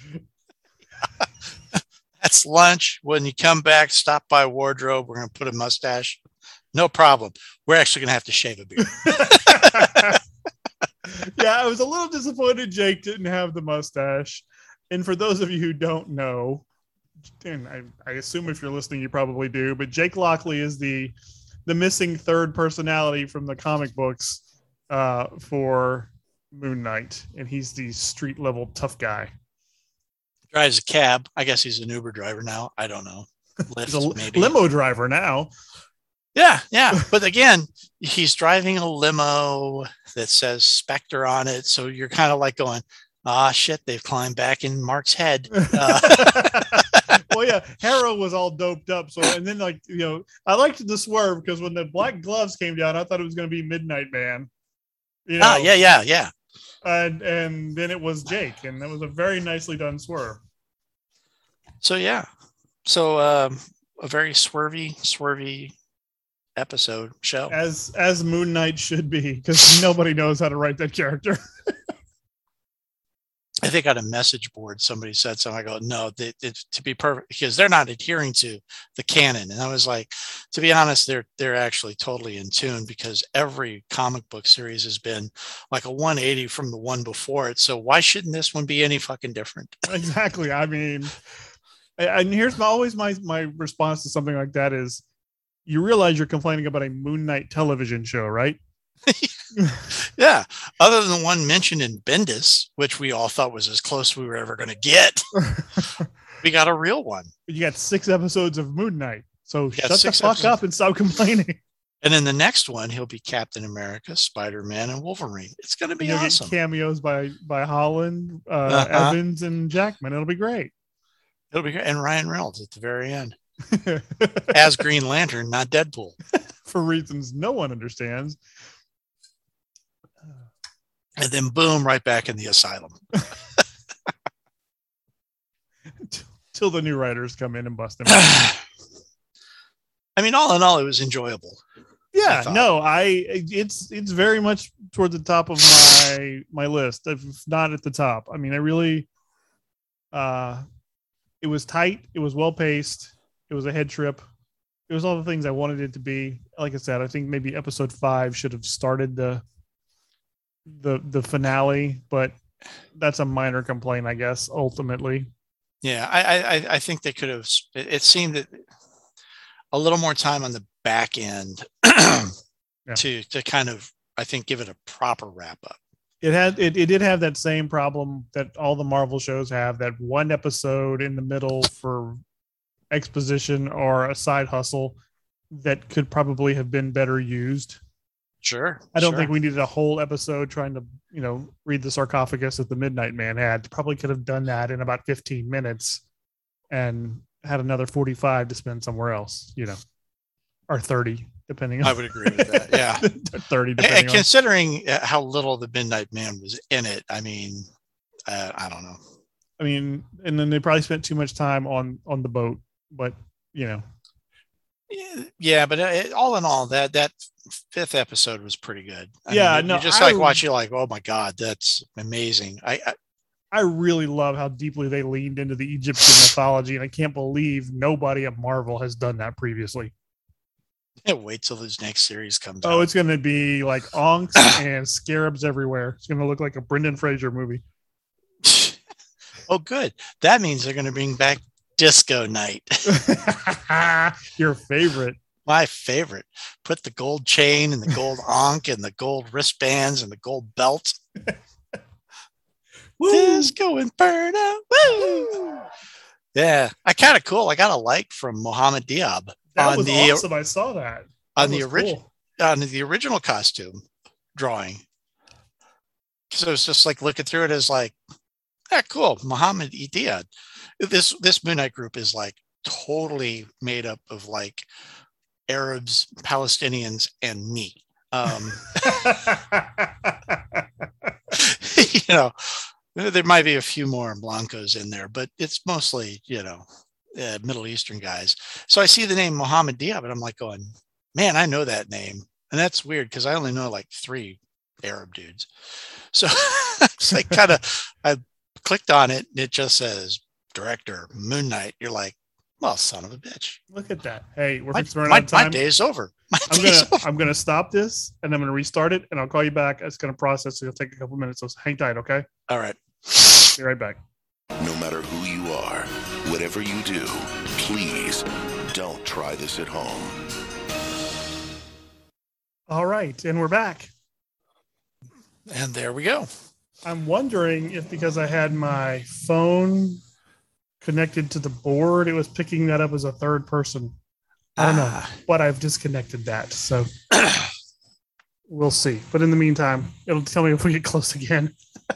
Speaker 5: That's lunch. When you come back, stop by wardrobe. We're going to put a mustache. No problem. We're actually going to have to shave a beard.
Speaker 4: yeah, I was a little disappointed Jake didn't have the mustache. And for those of you who don't know, and I, I assume if you're listening, you probably do, but Jake Lockley is the the missing third personality from the comic books uh, for Moon Knight, and he's the street level tough guy.
Speaker 5: Drives a cab. I guess he's an Uber driver now. I don't know.
Speaker 4: He's
Speaker 5: Lyft,
Speaker 4: a
Speaker 5: maybe.
Speaker 4: limo driver now.
Speaker 5: Yeah, yeah. But again, he's driving a limo that says Spector on it. So you're kind of like going, ah, shit, they've climbed back in Mark's head. Uh,
Speaker 4: well, yeah, Harrow was all doped up. So, and then like you know, I liked the swerve because when the black gloves came down, I thought it was going to be Midnight Man. You know,
Speaker 5: ah, yeah, yeah, yeah.
Speaker 4: And and then it was Jake, and that was a very nicely done swerve.
Speaker 5: So, yeah. So, um, a very swervy, swervy episode show.
Speaker 4: as as Moon Knight should be, because nobody knows how to write that character.
Speaker 5: I think on a message board somebody said something. I go, no, they, to be perfect because they're not adhering to the canon. And I was like, to be honest, they're they're actually totally in tune because every comic book series has been like a 180 from the one before it. So why shouldn't this one be any fucking different?
Speaker 4: exactly. I mean, and here's my always my my response to something like that is, you realize you're complaining about a Moon Knight television show, right?
Speaker 5: yeah. Other than the one mentioned in Bendis, which we all thought was as close we were ever going to get, we got a real one.
Speaker 4: you got six episodes of Moon Knight, so shut the fuck
Speaker 5: episodes.
Speaker 4: up and stop complaining.
Speaker 5: And then the next one, he'll be Captain America, Spider Man, and Wolverine. It's going to be
Speaker 4: You'll
Speaker 5: awesome.
Speaker 4: get cameos by by Holland, uh,
Speaker 5: Uh-huh.
Speaker 4: Evans, and Jackman. It'll be great.
Speaker 5: It'll be great. And Ryan Reynolds at the very end as Green Lantern, not Deadpool.
Speaker 4: For reasons no one understands.
Speaker 5: And then boom, right back in the asylum.
Speaker 4: Till the new writers come in and bust them.
Speaker 5: I mean, all in all, it was enjoyable.
Speaker 4: yeah
Speaker 5: thought.
Speaker 4: no i it's it's very much toward the top of my my list if not at the top i mean i really uh it was tight it was well paced it was a head trip it was all the things i wanted it to be like i said i think maybe episode five should have started the the the finale but that's a minor complaint i guess ultimately
Speaker 5: Yeah, I, I, I- think they could have. It, it seemed that a little more time on the back end to to kind of, I think, give it a proper wrap up.
Speaker 4: it had it, it did have that same problem that all the marvel shows have that one episode in the middle for exposition or a side hustle that could probably have been better used
Speaker 5: Sure.
Speaker 4: i don't
Speaker 5: sure.
Speaker 4: think we needed a whole episode trying to you know read the sarcophagus that the midnight man had probably could have done that in about 15 minutes and had another 45 to spend somewhere else you know or 30 depending on
Speaker 5: I would agree with that. Yeah.
Speaker 4: 30 depending on
Speaker 5: considering uh, how little the Midnight Man was in it, I mean, uh, I don't know.
Speaker 4: I mean, and then they probably spent too much time on on the boat, but you know,
Speaker 5: Yeah, Yeah, but uh, all in all, that that fifth episode was pretty good. I
Speaker 4: Yeah,
Speaker 5: mean,
Speaker 4: no,
Speaker 5: you just
Speaker 4: I-
Speaker 5: like watch you like, oh my god, that's amazing. I, I
Speaker 4: I really love how deeply they leaned into the Egyptian mythology, and I can't believe nobody at Marvel has done that previously.
Speaker 5: can't wait till this next series comes
Speaker 4: Oh,
Speaker 5: out.
Speaker 4: it's going to be like onks and scarabs everywhere. It's going to look like a Brendan Fraser movie.
Speaker 5: oh, good. That means they're going to bring back Disco Night,
Speaker 4: Your favorite.
Speaker 5: my favorite. Put the gold chain and the gold ankh and the gold wristbands and the gold belt.
Speaker 4: Woo!
Speaker 5: Disco Inferno. Woo! Yeah, I kind of cool. I got a like from Mohammed Diab
Speaker 4: That
Speaker 5: on
Speaker 4: was
Speaker 5: the
Speaker 4: awesome. I saw that.
Speaker 5: on the original
Speaker 4: cool.
Speaker 5: on the original costume drawing. So I was just like looking through it as like, yeah, cool. Muhammad Diab. This this Moon group is like totally made up of like Arabs, Palestinians, and me. Um, you know, there there might be a few more Blancos in there, but it's mostly, you know, uh, Middle Eastern guys. So I see the name Mohammed Diab, and I'm like going, man, I know that name. And that's weird because I only know like three Arab dudes. So it's like kind of, I clicked on it and it just says director Moon Knight. You're like, well, son of a bitch.
Speaker 4: Look at that. Hey, we're
Speaker 5: My,
Speaker 4: fixing
Speaker 5: my,
Speaker 4: out of
Speaker 5: my
Speaker 4: time.
Speaker 5: day's over. My
Speaker 4: I'm
Speaker 5: day's
Speaker 4: gonna
Speaker 5: over.
Speaker 4: I'm gonna stop this and I'm gonna restart it and I'll call you back. It's gonna process. So it'll take a couple minutes. So hang tight, okay?
Speaker 5: All right.
Speaker 4: Be right back.
Speaker 2: No matter who you are, whatever you do, please don't try this at home.
Speaker 4: All right, and we're back.
Speaker 5: And there we go.
Speaker 4: I'm wondering if because I had my phone connected to the board, it was picking that up as a third person. I don't know,
Speaker 5: Ah.
Speaker 4: but I've disconnected that, so we'll see. But in the meantime, it'll tell me if we get close again.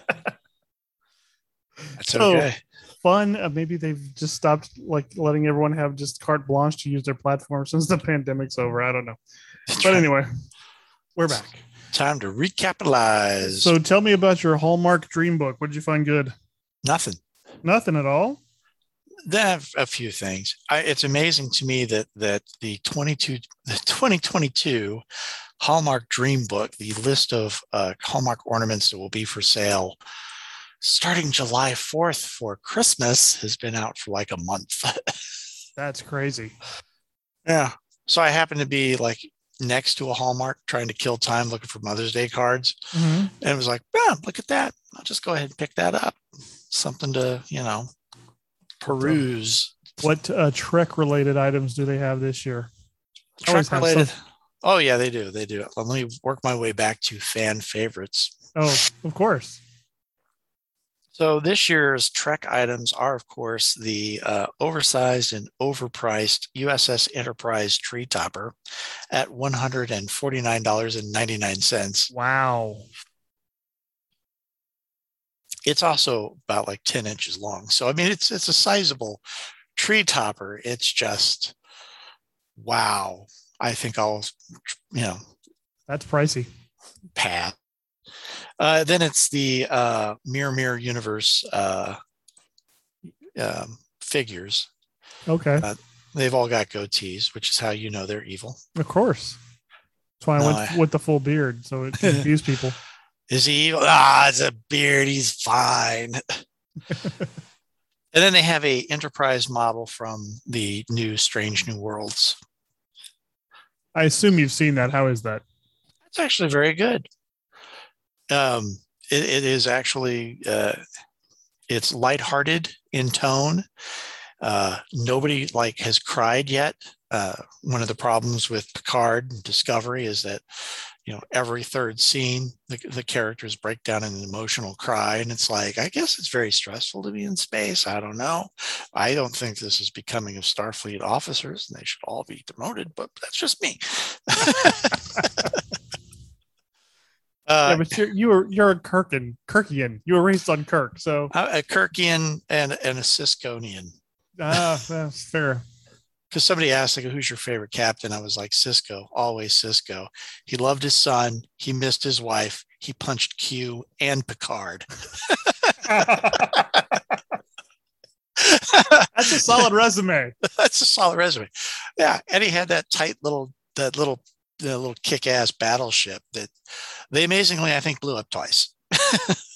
Speaker 5: That's
Speaker 4: So-
Speaker 5: okay.
Speaker 4: Fun. Uh, maybe they've just stopped like letting everyone have just carte blanche to use their platform since the pandemic's over. I don't know. But anyway, we're back.
Speaker 5: Time to recapitalize.
Speaker 4: So tell me about your Hallmark Dream Book. What did you find good?
Speaker 5: Nothing.
Speaker 4: Nothing at all.
Speaker 5: Have a few things. I, it's amazing to me that that the 22 the 2022 Hallmark Dream Book, the list of uh, Hallmark ornaments that will be for sale starting July 4th for Christmas, has been out for like a month.
Speaker 4: That's crazy.
Speaker 5: yeah. So I happen to be like next to a Hallmark trying to kill time looking for Mother's Day cards. And it was like, yeah, look at that. I'll just go ahead and pick that up. Something to, you know, peruse.
Speaker 4: What uh, Trek related items do they have this year?
Speaker 5: Trek related. Oh yeah, they do. They do. Let me work my way back to fan favorites.
Speaker 4: Oh, of course.
Speaker 5: So this year's Trek items are, of course, the uh, oversized and overpriced USS Enterprise tree topper at one hundred and forty nine dollars and ninety nine cents.
Speaker 4: Wow.
Speaker 5: It's also about like ten inches long. So I mean, it's it's a sizable tree topper. It's just wow. I think I'll, you know,
Speaker 4: That's pricey.
Speaker 5: path. Uh, then it's the uh, Mirror Mirror Universe uh, um, figures.
Speaker 4: Okay.
Speaker 5: Uh, They've all got goatees, which is how you know they're evil.
Speaker 4: Of course. That's why I
Speaker 5: No,
Speaker 4: went
Speaker 5: I-
Speaker 4: with the full beard. So it confused people.
Speaker 5: Is he evil? Ah, it's a beard. He's fine. and then they have a Enterprise model from the new Strange New Worlds.
Speaker 4: I assume you've seen that. How is that?
Speaker 5: It's actually very good. Um, it, it is actually uh, it's lighthearted in tone. Uh, nobody like has cried yet. Uh, one of the problems with Picard and Discovery is that you know every third scene the, the characters break down in an emotional cry, and it's like I guess it's very stressful to be in space. I don't know. I don't think this is becoming of Starfleet officers, and they should all be demoted. But that's just me.
Speaker 4: yeah,
Speaker 5: Uh,
Speaker 4: but you're you were you're a Kirkin, Kirkian. You were raised on Kirk, so
Speaker 5: a Kirkian and, and a Cisconian.
Speaker 4: ah, that's fair.
Speaker 5: Because somebody asked, like, who's your favorite captain? I was like, Sisko, always Sisko. He loved his son. He missed his wife. He punched Q and Picard.
Speaker 4: That's a solid resume.
Speaker 5: That's a solid resume. Yeah, and he had that tight little, that little, the little kick-ass battleship that they amazingly, I think, blew up twice.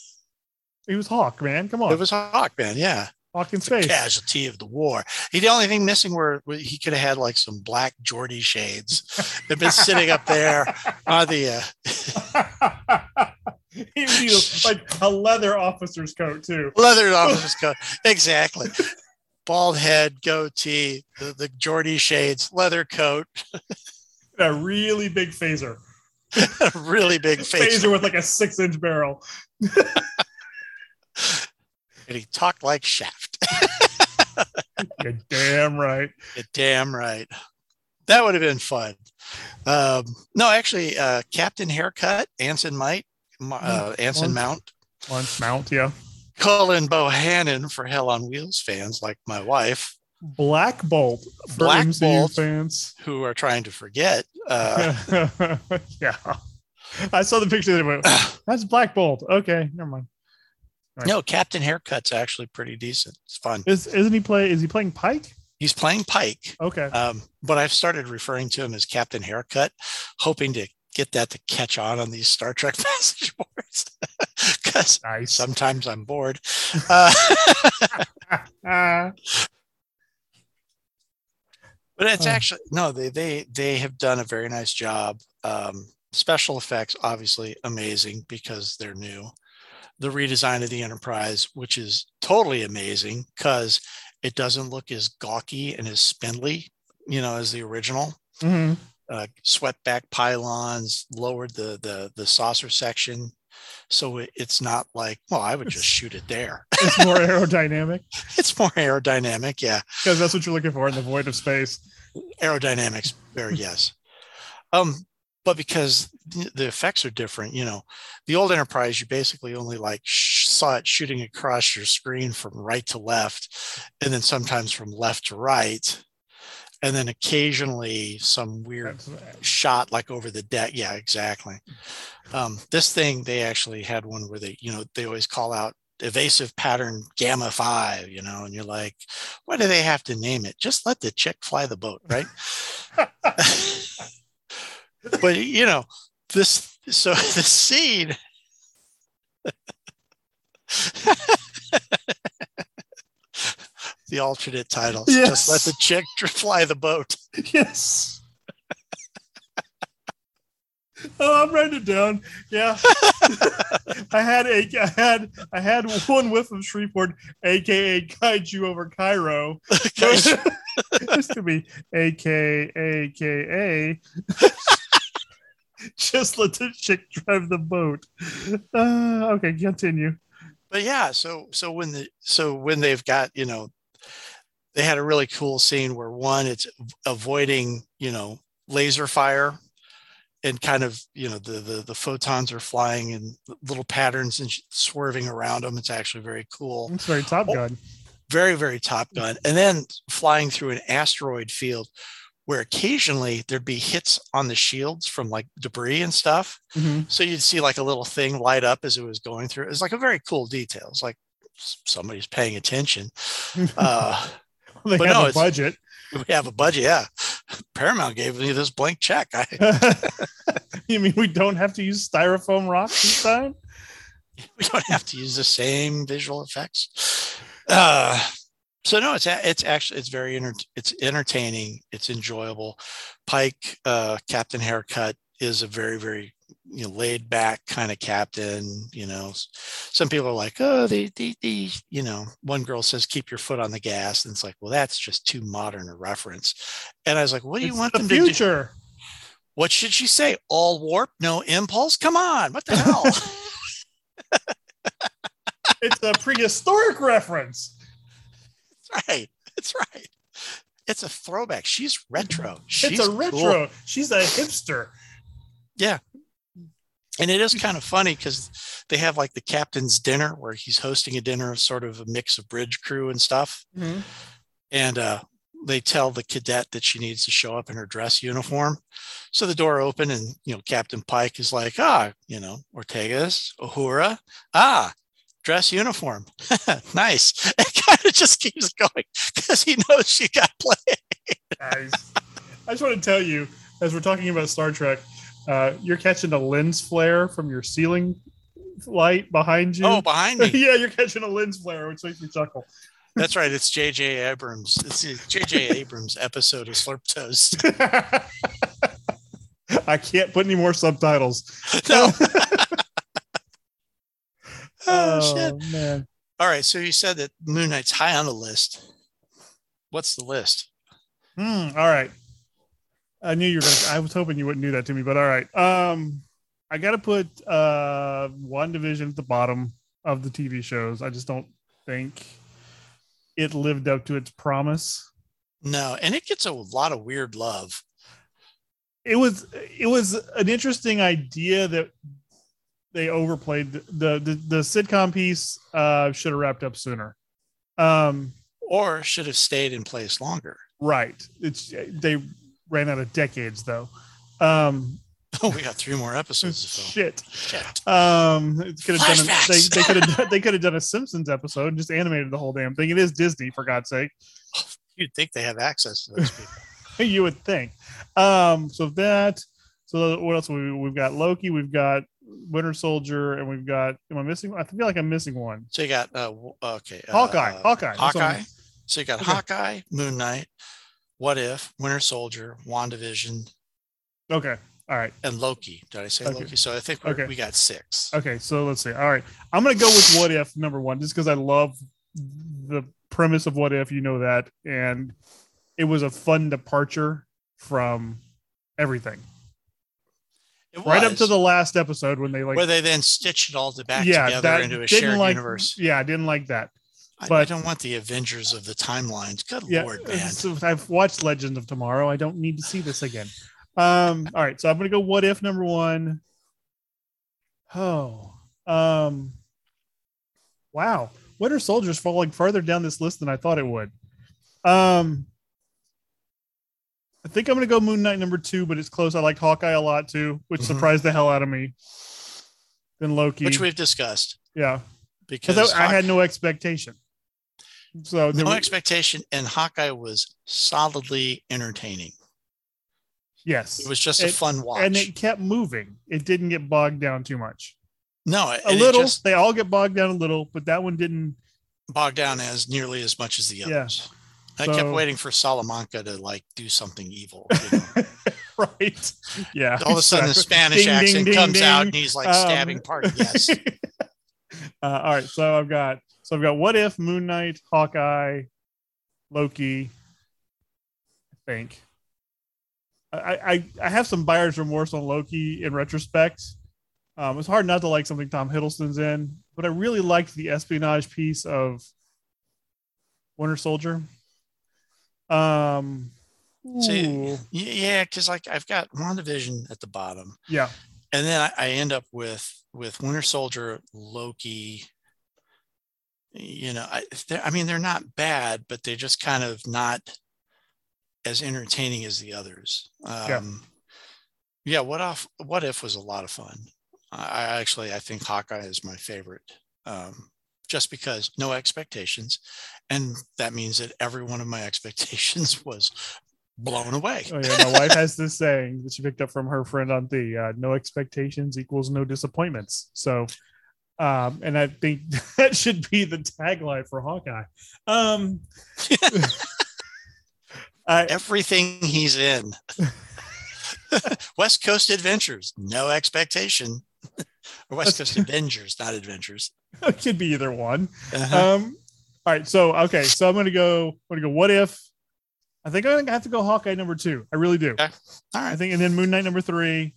Speaker 4: He was Hawk, man. Come on,
Speaker 5: It was Hawkman, yeah.
Speaker 4: Hawk in space.
Speaker 5: Casualty of the war. He the only thing missing were he could have had like some black Geordi shades. They've been sitting up there on the. Uh,
Speaker 4: he would need like a leather officer's coat too.
Speaker 5: Leather officer's coat. Exactly. Bald head, goatee, the, the Geordi shades, leather coat,
Speaker 4: A really big phaser.
Speaker 5: A really big face.
Speaker 4: Phaser with like a six inch barrel.
Speaker 5: And he talked like Shaft.
Speaker 4: You're damn right.
Speaker 5: You're damn right. That would have been fun. Um, no, actually, uh, Captain Haircut, Anson Might, uh, Anson
Speaker 4: Lunch.
Speaker 5: Mount,
Speaker 4: Lunch mount, yeah.
Speaker 5: Cullen Bohannon for Hell on Wheels fans like my wife,
Speaker 4: Black Bolt
Speaker 5: Black
Speaker 4: MCU
Speaker 5: Bolt.
Speaker 4: fans.
Speaker 5: who are trying to forget. Uh,
Speaker 4: yeah. I saw the picture. That went, That's Black Bolt. Okay, never mind.
Speaker 5: No, Captain Haircut's actually pretty decent. It's fun.
Speaker 4: Is isn't he play? Is he playing Pike?
Speaker 5: He's playing Pike.
Speaker 4: Okay.
Speaker 5: Um, but I've started referring to him as Captain Haircut, hoping to get that to catch on on these Star Trek message boards. Because
Speaker 4: Nice.
Speaker 5: sometimes I'm bored. Uh, but it's actually no, they they they have done a very nice job. Um, special effects, obviously, amazing because they're new. The redesign of the Enterprise, which is totally amazing because it doesn't look as gawky and as spindly, you know, as the original.
Speaker 4: Mhm.
Speaker 5: Uh, swept back pylons, lowered the the the saucer section, so it, it's not like, well, I would just shoot it there.
Speaker 4: It's more aerodynamic
Speaker 5: it's more aerodynamic, yeah.
Speaker 4: because that's what you're looking for in the void of space.
Speaker 5: aerodynamics very yes um but because the effects are different you know the old enterprise you basically only like sh- saw it shooting across your screen from right to left and then sometimes from left to right and then occasionally some weird shot like over the deck. Yeah exactly. Um this thing they actually had one where they you know they always call out evasive pattern gamma 5 you know and you're like why do they have to name it? Just let the chick fly the boat right but you know this so the scene the alternate titles just let the chick fly the boat
Speaker 4: Yes. oh, I'm writing it down. Yeah. I had a I had I had one whiff of Shreveport, aka Kaiju over Cairo. this could be AKAKA. Just let the chick drive the boat. Uh, okay, continue.
Speaker 5: but yeah so so when the so when they've got you know they had a really cool scene where one it's avoiding you know laser fire and kind of you know the the, the photons are flying in little patterns and swerving around them it's actually very cool
Speaker 4: It's very Top Gun.
Speaker 5: very very top gun and then flying through an asteroid field where occasionally there'd be hits on the shields from like debris and stuff
Speaker 4: Mhm.
Speaker 5: so you'd see like a little thing light up as it was going through. It's like a very cool detail. It's like somebody's paying attention. Uh,
Speaker 4: they
Speaker 5: but
Speaker 4: have
Speaker 5: no,
Speaker 4: a budget.
Speaker 5: we have a budget. Yeah. Paramount gave me this blank check. I,
Speaker 4: you mean we don't have to use styrofoam rocks this time?
Speaker 5: we don't have to use the same visual effects. Uh, so no, it's it's actually it's very enter- it's entertaining. It's enjoyable. Pike, uh, Captain Haircut is a very very you know laid back kind of captain. You know, some people are like, oh, the the the you know, one girl says keep your foot on the gas, and it's like, well, that's just too modern a reference. And I was like, what do you
Speaker 4: It's
Speaker 5: want
Speaker 4: the
Speaker 5: them to do?
Speaker 4: future?
Speaker 5: What should she say? All warp, no impulse? Come on, what the hell?
Speaker 4: It's a prehistoric reference.
Speaker 5: Right. That's right. It's a throwback. She's retro. She's
Speaker 4: it's a
Speaker 5: cool.
Speaker 4: retro. She's a hipster. Yeah.
Speaker 5: And it is kind of funny because they have like the captain's dinner where he's hosting a dinner of sort of a mix of bridge crew and stuff. And uh, they tell the cadet that she needs to show up in her dress uniform. So the door open and, you know, Captain Pike is like, ah, you know, Ortegas, Uhura, ah, dress uniform. nice. It kind of just keeps going because he knows she got played.
Speaker 4: Guys, I just want to tell you, as we're talking about Star Trek, uh, you're catching a lens flare from your ceiling light behind you.
Speaker 5: Oh, behind me.
Speaker 4: yeah, you're catching a lens flare, which makes me chuckle.
Speaker 5: That's right. It's J.J. Abrams. It's J.J. Abrams episode of Slurp Toast.
Speaker 4: I can't put any more subtitles.
Speaker 5: No. oh, shit.
Speaker 4: man.
Speaker 5: All right. So you said that Moon Knight's high on the list. What's the list?
Speaker 4: Hmm, all right. I knew you were gonna I was hoping you wouldn't do that to me, but all right. Um I gotta put uh WandaVision at the bottom of the TV shows. I just don't think it lived up to its promise.
Speaker 5: No. And it gets a lot of weird love.
Speaker 4: It was it was an interesting idea that they overplayed the the, the sitcom piece uh should have wrapped up sooner. Um
Speaker 5: Or should have stayed in place longer.
Speaker 4: right. It's they ran out of decades though. Um
Speaker 5: Oh, we got three more episodes film.
Speaker 4: shit.
Speaker 5: Shit.
Speaker 4: Um, it could have done. A, they, they could have. They could have done a Simpsons episode and just animated the whole damn thing. It is Disney, for God's sake.
Speaker 5: You'd think they have access to those people.
Speaker 4: you would think. Um, so that. So what else? We we've got Loki. We've got Winter Soldier, and we've got. Am I missing? I feel like I'm missing one.
Speaker 5: So you got, uh, okay. uh,
Speaker 4: Hawkeye.
Speaker 5: uh,
Speaker 4: Hawkeye.
Speaker 5: Hawkeye. So you got
Speaker 4: Okay.
Speaker 5: Hawkeye, Moon Knight, What If, Winter Soldier, WandaVision.
Speaker 4: Okay. All right.
Speaker 5: and Loki. Did I say
Speaker 4: Okay.
Speaker 5: Loki? So I think
Speaker 4: Okay.
Speaker 5: we got six.
Speaker 4: Okay, so let's see. All right, I'm gonna go with What If number one, just because I love the premise of What If. You know that, and it was a fun departure from everything. Right up to the last episode when they like,
Speaker 5: where they then stitched it all back
Speaker 4: yeah,
Speaker 5: together
Speaker 4: that
Speaker 5: into a shared
Speaker 4: like,
Speaker 5: universe.
Speaker 4: Yeah, I didn't like that.
Speaker 5: I, I don't want the Avengers of the timelines. Good
Speaker 4: Yeah,
Speaker 5: lord, man.
Speaker 4: so I've watched Legend of Tomorrow. I don't need to see this again. Um, all right, so I'm gonna go What If number one. Oh, um, wow, Winter Soldier's falling further down this list than I thought it would. Um, I think I'm gonna go Moon Knight number two, but it's close. I liked Hawkeye a lot too, which
Speaker 5: Mhm.
Speaker 4: surprised the hell out of me. Then Loki,
Speaker 5: Which we've discussed
Speaker 4: yeah,
Speaker 5: because
Speaker 4: because I, I had no expectation. So
Speaker 5: no
Speaker 4: were-
Speaker 5: expectation, and Hawkeye was solidly entertaining.
Speaker 4: yes,
Speaker 5: It was just
Speaker 4: It-
Speaker 5: a fun watch.
Speaker 4: and it kept moving. It didn't get bogged down too much.
Speaker 5: no,
Speaker 4: A little.
Speaker 5: just
Speaker 4: they all get bogged down a little, but that one didn't.
Speaker 5: bogged down as nearly as much as the
Speaker 4: Yeah.
Speaker 5: I kept waiting for Salamanca to like do something evil. You know?
Speaker 4: right. Yeah.
Speaker 5: All of a sudden, the Spanish
Speaker 4: Ding, ding,
Speaker 5: accent
Speaker 4: ding,
Speaker 5: comes out, and he's like
Speaker 4: Um,
Speaker 5: stabbing party. Yes,
Speaker 4: uh, all right. So I've got. So I've got. What if Moon Knight, Hawkeye, Loki. I think. I I I have some buyer's remorse on Loki in retrospect. Um, it's hard not to like something Tom Hiddleston's in, but I really liked the espionage piece of Winter Soldier. Um,
Speaker 5: See,
Speaker 4: ooh,
Speaker 5: yeah, because like I've got WandaVision at the bottom,
Speaker 4: yeah,
Speaker 5: and then I, I end up with with Winter Soldier, Loki. You know, I I mean they're not bad, but they're just kind of not as entertaining as the others. Um,
Speaker 4: Yeah.
Speaker 5: yeah. What off? What if was a lot of fun. I I actually I think Hawkeye is my favorite, um, just because no expectations, and that means that every one of my expectations was blown away.
Speaker 4: Oh yeah, my wife has this saying that she picked up from her friend on the uh, no expectations equals no disappointments. So, um, and I think that should be the tagline for Hawkeye. Um, I,
Speaker 5: everything he's in. West Coast Adventures, no expectation. Or West Coast Avengers, not Adventures.
Speaker 4: it could be either one.
Speaker 5: Uh-huh.
Speaker 4: Um, all right, so okay, so I'm gonna go. I'm gonna go. What if? I think I'm gonna have to go Hawkeye number two. I really do.
Speaker 5: Okay. All
Speaker 4: I think, and then Moon Knight number three.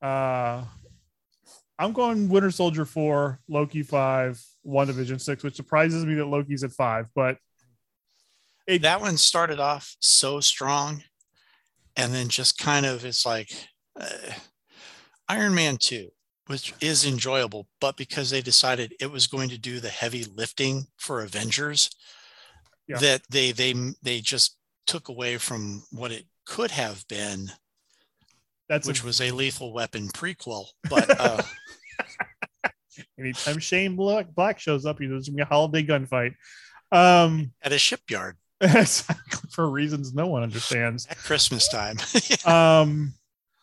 Speaker 4: Uh, I'm going Winter Soldier four, Loki five, WandaVision six, which surprises me that Loki's at five. But it,
Speaker 5: That one started off so strong, and then just kind of it's like uh, Iron Man 2, which is enjoyable, but because they decided it was going to do the heavy lifting for Avengers,
Speaker 4: Yeah.
Speaker 5: that they they they just took away from what it could have been
Speaker 4: that's
Speaker 5: which
Speaker 4: a,
Speaker 5: was a lethal weapon prequel but uh
Speaker 4: anytime Shane Black, shows up, there's gonna be a holiday gunfight. Um,
Speaker 5: at a shipyard
Speaker 4: exactly for reasons no one understands.
Speaker 5: at christmas time
Speaker 4: um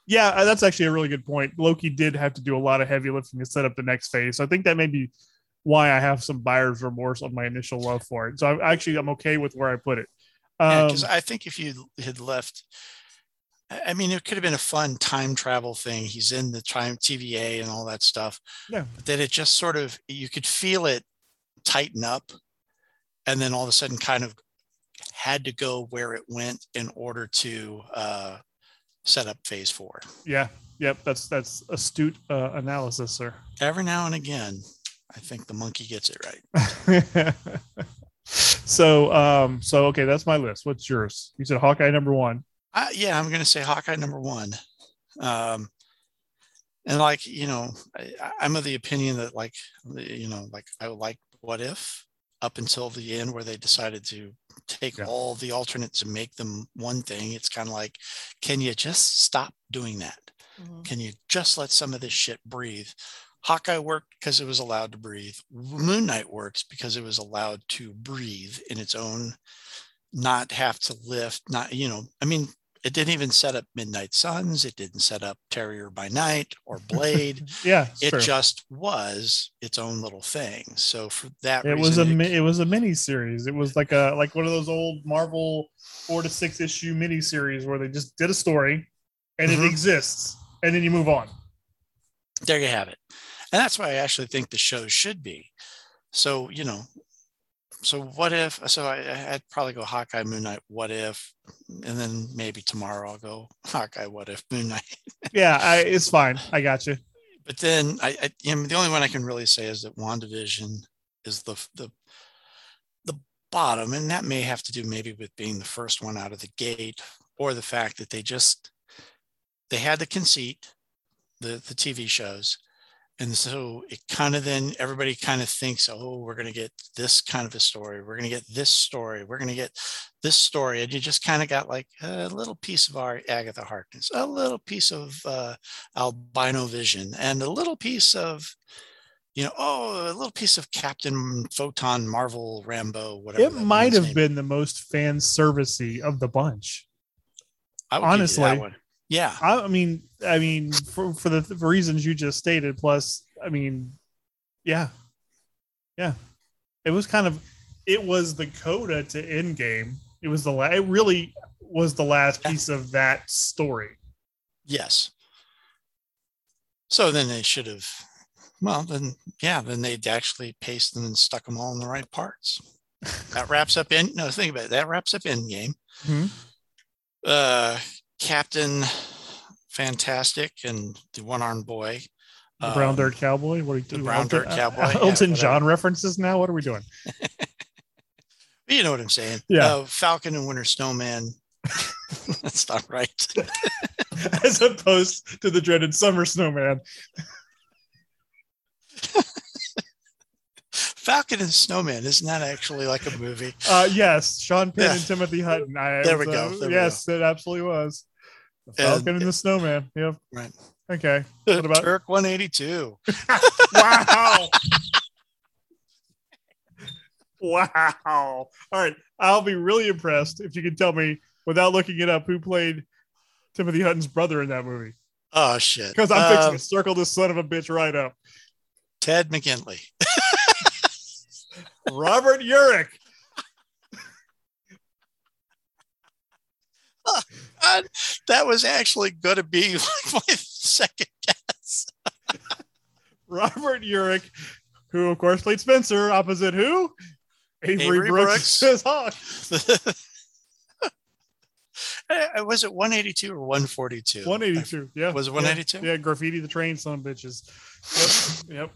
Speaker 4: yeah uh, that's actually a really good point loki did have to do a lot of heavy lifting to set up the next phase so i think that may be why i have some buyer's remorse on my initial love for it so i'm actually i'm okay with where i put it um,
Speaker 5: because i think if you had left I I mean, it could have been a fun time travel thing. He's in the time TVA and all that stuff.
Speaker 4: Yeah.
Speaker 5: But then it just sort of, you could feel it tighten up. And then all of a sudden, kind of had to go where it went in order to uh, set up phase four.
Speaker 4: yeah yep that's that's astute uh, analysis sir
Speaker 5: Every now and again, I think the monkey gets it right.
Speaker 4: so um so okay that's my list what's yours you said hawkeye number one
Speaker 5: Uh, yeah, I'm going to say Hawkeye number one. Um, and like, you know, I, I'm of the opinion that like, you know, like I would like what if up until the end where they decided to take
Speaker 4: Yeah.
Speaker 5: all the alternates and make them one thing. It's kind of like, can you just stop doing that? Mm-hmm. Can you just let some of this shit breathe? Hawkeye worked because it was allowed to breathe. Moon Knight works because it was allowed to breathe in its own, not have to lift, not, you know, I mean, it didn't even set up Midnight Suns. It didn't set up Terrier by Night or Blade.
Speaker 4: yeah
Speaker 5: it
Speaker 4: true.
Speaker 5: just was its own little thing. So for that
Speaker 4: it
Speaker 5: reason,
Speaker 4: was a
Speaker 5: it-
Speaker 4: it was a mini series. It was like a like one of those old Marvel four to six issue mini series where they just did a story and
Speaker 5: Mhm.
Speaker 4: it exists, and then you move on.
Speaker 5: there you have it and that's why i actually think the show should be so you know so what if so I, i'd probably go hawkeye moon knight what if and then maybe tomorrow i'll go hawkeye what if moon knight
Speaker 4: Yeah, I, it's fine. I got you.
Speaker 5: but then i, I you know, the only one i can really say is that wandavision is the the the bottom and that may have to do maybe with being the first one out of the gate or the fact that they just they had the conceit the the tv shows and so it kind of then everybody kind of thinks oh we're going to get this kind of a story. We're going to get this story. We're going to get this story. And you just kind of got like a little piece of our agatha harkness a little piece of uh, albino vision and a little piece of you know oh a little piece of captain photon marvel Rambeau whatever
Speaker 4: It might have been the most fan servicey of the bunch.
Speaker 5: I would give you that
Speaker 4: honestly.
Speaker 5: Yeah
Speaker 4: I, I mean, I mean, for, for the th- reasons you just stated, plus, I mean, yeah, yeah, it was kind of, it was the coda to Endgame. It was the la- it really was the last piece of that story.
Speaker 5: Yes. So then they should have, well, then, yeah, then they'd actually paced them and stuck them all in the right parts. That wraps up in, no, think about it. That wraps up Endgame.
Speaker 4: Mhm.
Speaker 5: Uh, Captain Fantastic and the one armed boy.
Speaker 4: The Brown
Speaker 5: um,
Speaker 4: Dirt Cowboy. What are you
Speaker 5: the
Speaker 4: doing?
Speaker 5: Brown Dirt Cowboy,
Speaker 4: uh,
Speaker 5: yeah,
Speaker 4: Elton
Speaker 5: whatever.
Speaker 4: John references now. What are we doing?
Speaker 5: You know what I'm saying?
Speaker 4: Yeah.
Speaker 5: Uh, Falcon and Winter Snowman. That's not right.
Speaker 4: As opposed to the dreaded Summer Snowman.
Speaker 5: Falcon and Snowman. Isn't that actually like a movie?
Speaker 4: Uh, yes, Sean Penn
Speaker 5: Yeah.
Speaker 4: and Timothy Hutton. I,
Speaker 5: There we go,
Speaker 4: uh,
Speaker 5: there we
Speaker 4: yes, it absolutely was. The Falcon and, the Snowman. Yep.
Speaker 5: Right.
Speaker 4: Okay. What about
Speaker 5: Turk 182.
Speaker 4: wow? wow. All right. I'll be really impressed if you can tell me without looking it up who played Timothy Hutton's brother in that movie.
Speaker 5: Oh shit!
Speaker 4: Because I'm fixing
Speaker 5: Um,
Speaker 4: to circle this son of a bitch right up.
Speaker 5: Ted McGinley.
Speaker 4: Robert Urich.
Speaker 5: God, that was actually going to be like my second guess.
Speaker 4: Robert Urich, who of course played Spencer opposite who? Avery,
Speaker 5: Avery
Speaker 4: Brooks,
Speaker 5: Brooks.
Speaker 4: Hawk.
Speaker 5: Uh, was it 182 or 142?
Speaker 4: 182. Yeah.
Speaker 5: Was it
Speaker 4: Yeah.
Speaker 5: 182?
Speaker 4: Yeah, graffiti the train, son of bitches. Yep. Yep.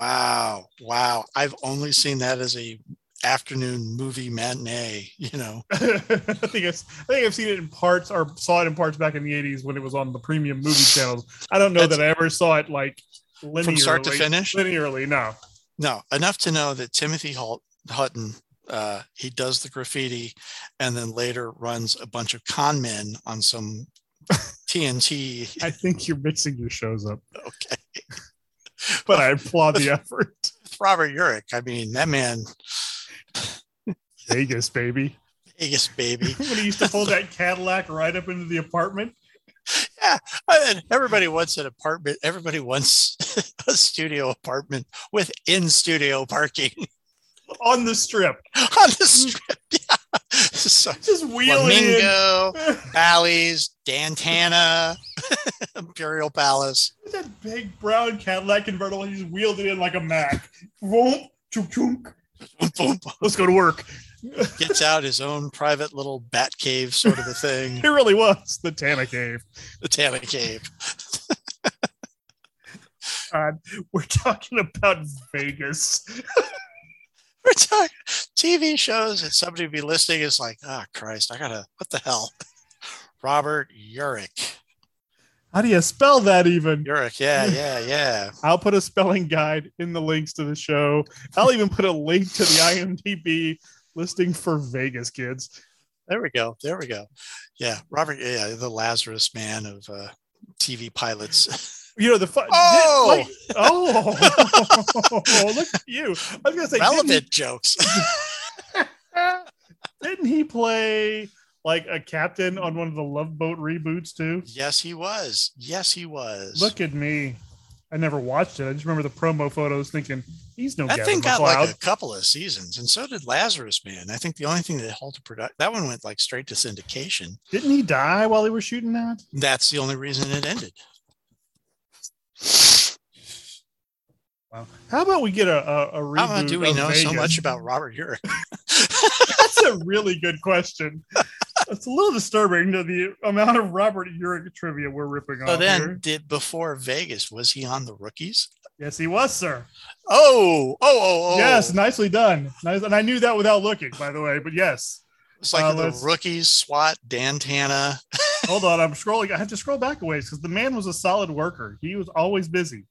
Speaker 5: Wow, wow! I've only seen that as a afternoon movie matinee. You know,
Speaker 4: I think it's, I think I've seen it in parts or saw it in parts back in the 80s when it was on the premium movie channels. I don't know
Speaker 5: That's-
Speaker 4: that I ever saw it like linearly.
Speaker 5: from start to finish.
Speaker 4: Linearly, no.
Speaker 5: No, enough to know that Timothy Hutton, uh, he does the graffiti, and then later runs a bunch of con men on some TNT.
Speaker 4: I think you're mixing your shows up,
Speaker 5: Okay,
Speaker 4: but I applaud the effort.
Speaker 5: Robert Urich. I mean, that man,
Speaker 4: Vegas, baby.
Speaker 5: Vegas baby.
Speaker 4: when he used to pull that Cadillac right up into the apartment.
Speaker 5: Yeah, and everybody wants an apartment. Everybody wants a studio apartment with in studio parking
Speaker 4: on the strip,
Speaker 5: on the strip. Yeah. So,
Speaker 4: just wheeling in.
Speaker 5: Flamingo, Bally's, Dan Tana, Imperial Palace.
Speaker 4: that big brown Cadillac convertible. He just wheeled it in like a Mac. Vroom, chunk, chunk. Let's go to work.
Speaker 5: Gets out his own private little bat cave sort of a thing,
Speaker 4: It really was the Tana Cave.
Speaker 5: the Tana Cave.
Speaker 4: God, uh, we're talking about Vegas.
Speaker 5: We're talking TV shows and somebody be listening is like, oh Christ, I gotta what the hell? Robert Urich.
Speaker 4: How do you spell that even?
Speaker 5: Urich, yeah, yeah, yeah.
Speaker 4: I'll put a spelling guide in the links to the show. I'll even put a link to the IMDb listing for Vegas kids.
Speaker 5: There we go. There we go. Yeah, Robert, yeah, the Lazarus man of uh, TV pilots.
Speaker 4: You know the fun.
Speaker 5: Oh!
Speaker 4: like- oh, look at you! I was gonna say,
Speaker 5: Relevant jokes.
Speaker 4: Didn't he play like a captain on one of the Love Boat reboots too?
Speaker 5: yes, he was. Yes, he was.
Speaker 4: Look at me. I never watched it. I just remember the promo photos thinking He's no
Speaker 5: That
Speaker 4: Gavin
Speaker 5: thing got like a couple of seasons, and so did Lazarus Man. I think the only thing that halted production that one went like straight to syndication.
Speaker 4: Didn't he die while they were shooting that?
Speaker 5: That's the only reason it ended.
Speaker 4: Wow. How about we get a a, a reboot?
Speaker 5: How do we know so much about Robert Urich?
Speaker 4: That's a really good question. It's a little disturbing to the amount of Robert Urich trivia we're ripping
Speaker 5: So
Speaker 4: off
Speaker 5: then,
Speaker 4: here.
Speaker 5: did before Vegas was he on the rookies?
Speaker 4: Yes, he was, sir.
Speaker 5: Oh, oh, oh, oh!
Speaker 4: Yes, nicely done. Nice, and I knew that without looking, by the way. But yes,
Speaker 5: it's like
Speaker 4: uh,
Speaker 5: the
Speaker 4: let's-
Speaker 5: rookies, SWAT, Dan Tana.
Speaker 4: hold on. I'm scrolling. I have to scroll back a ways because the man was a solid worker. He was always busy.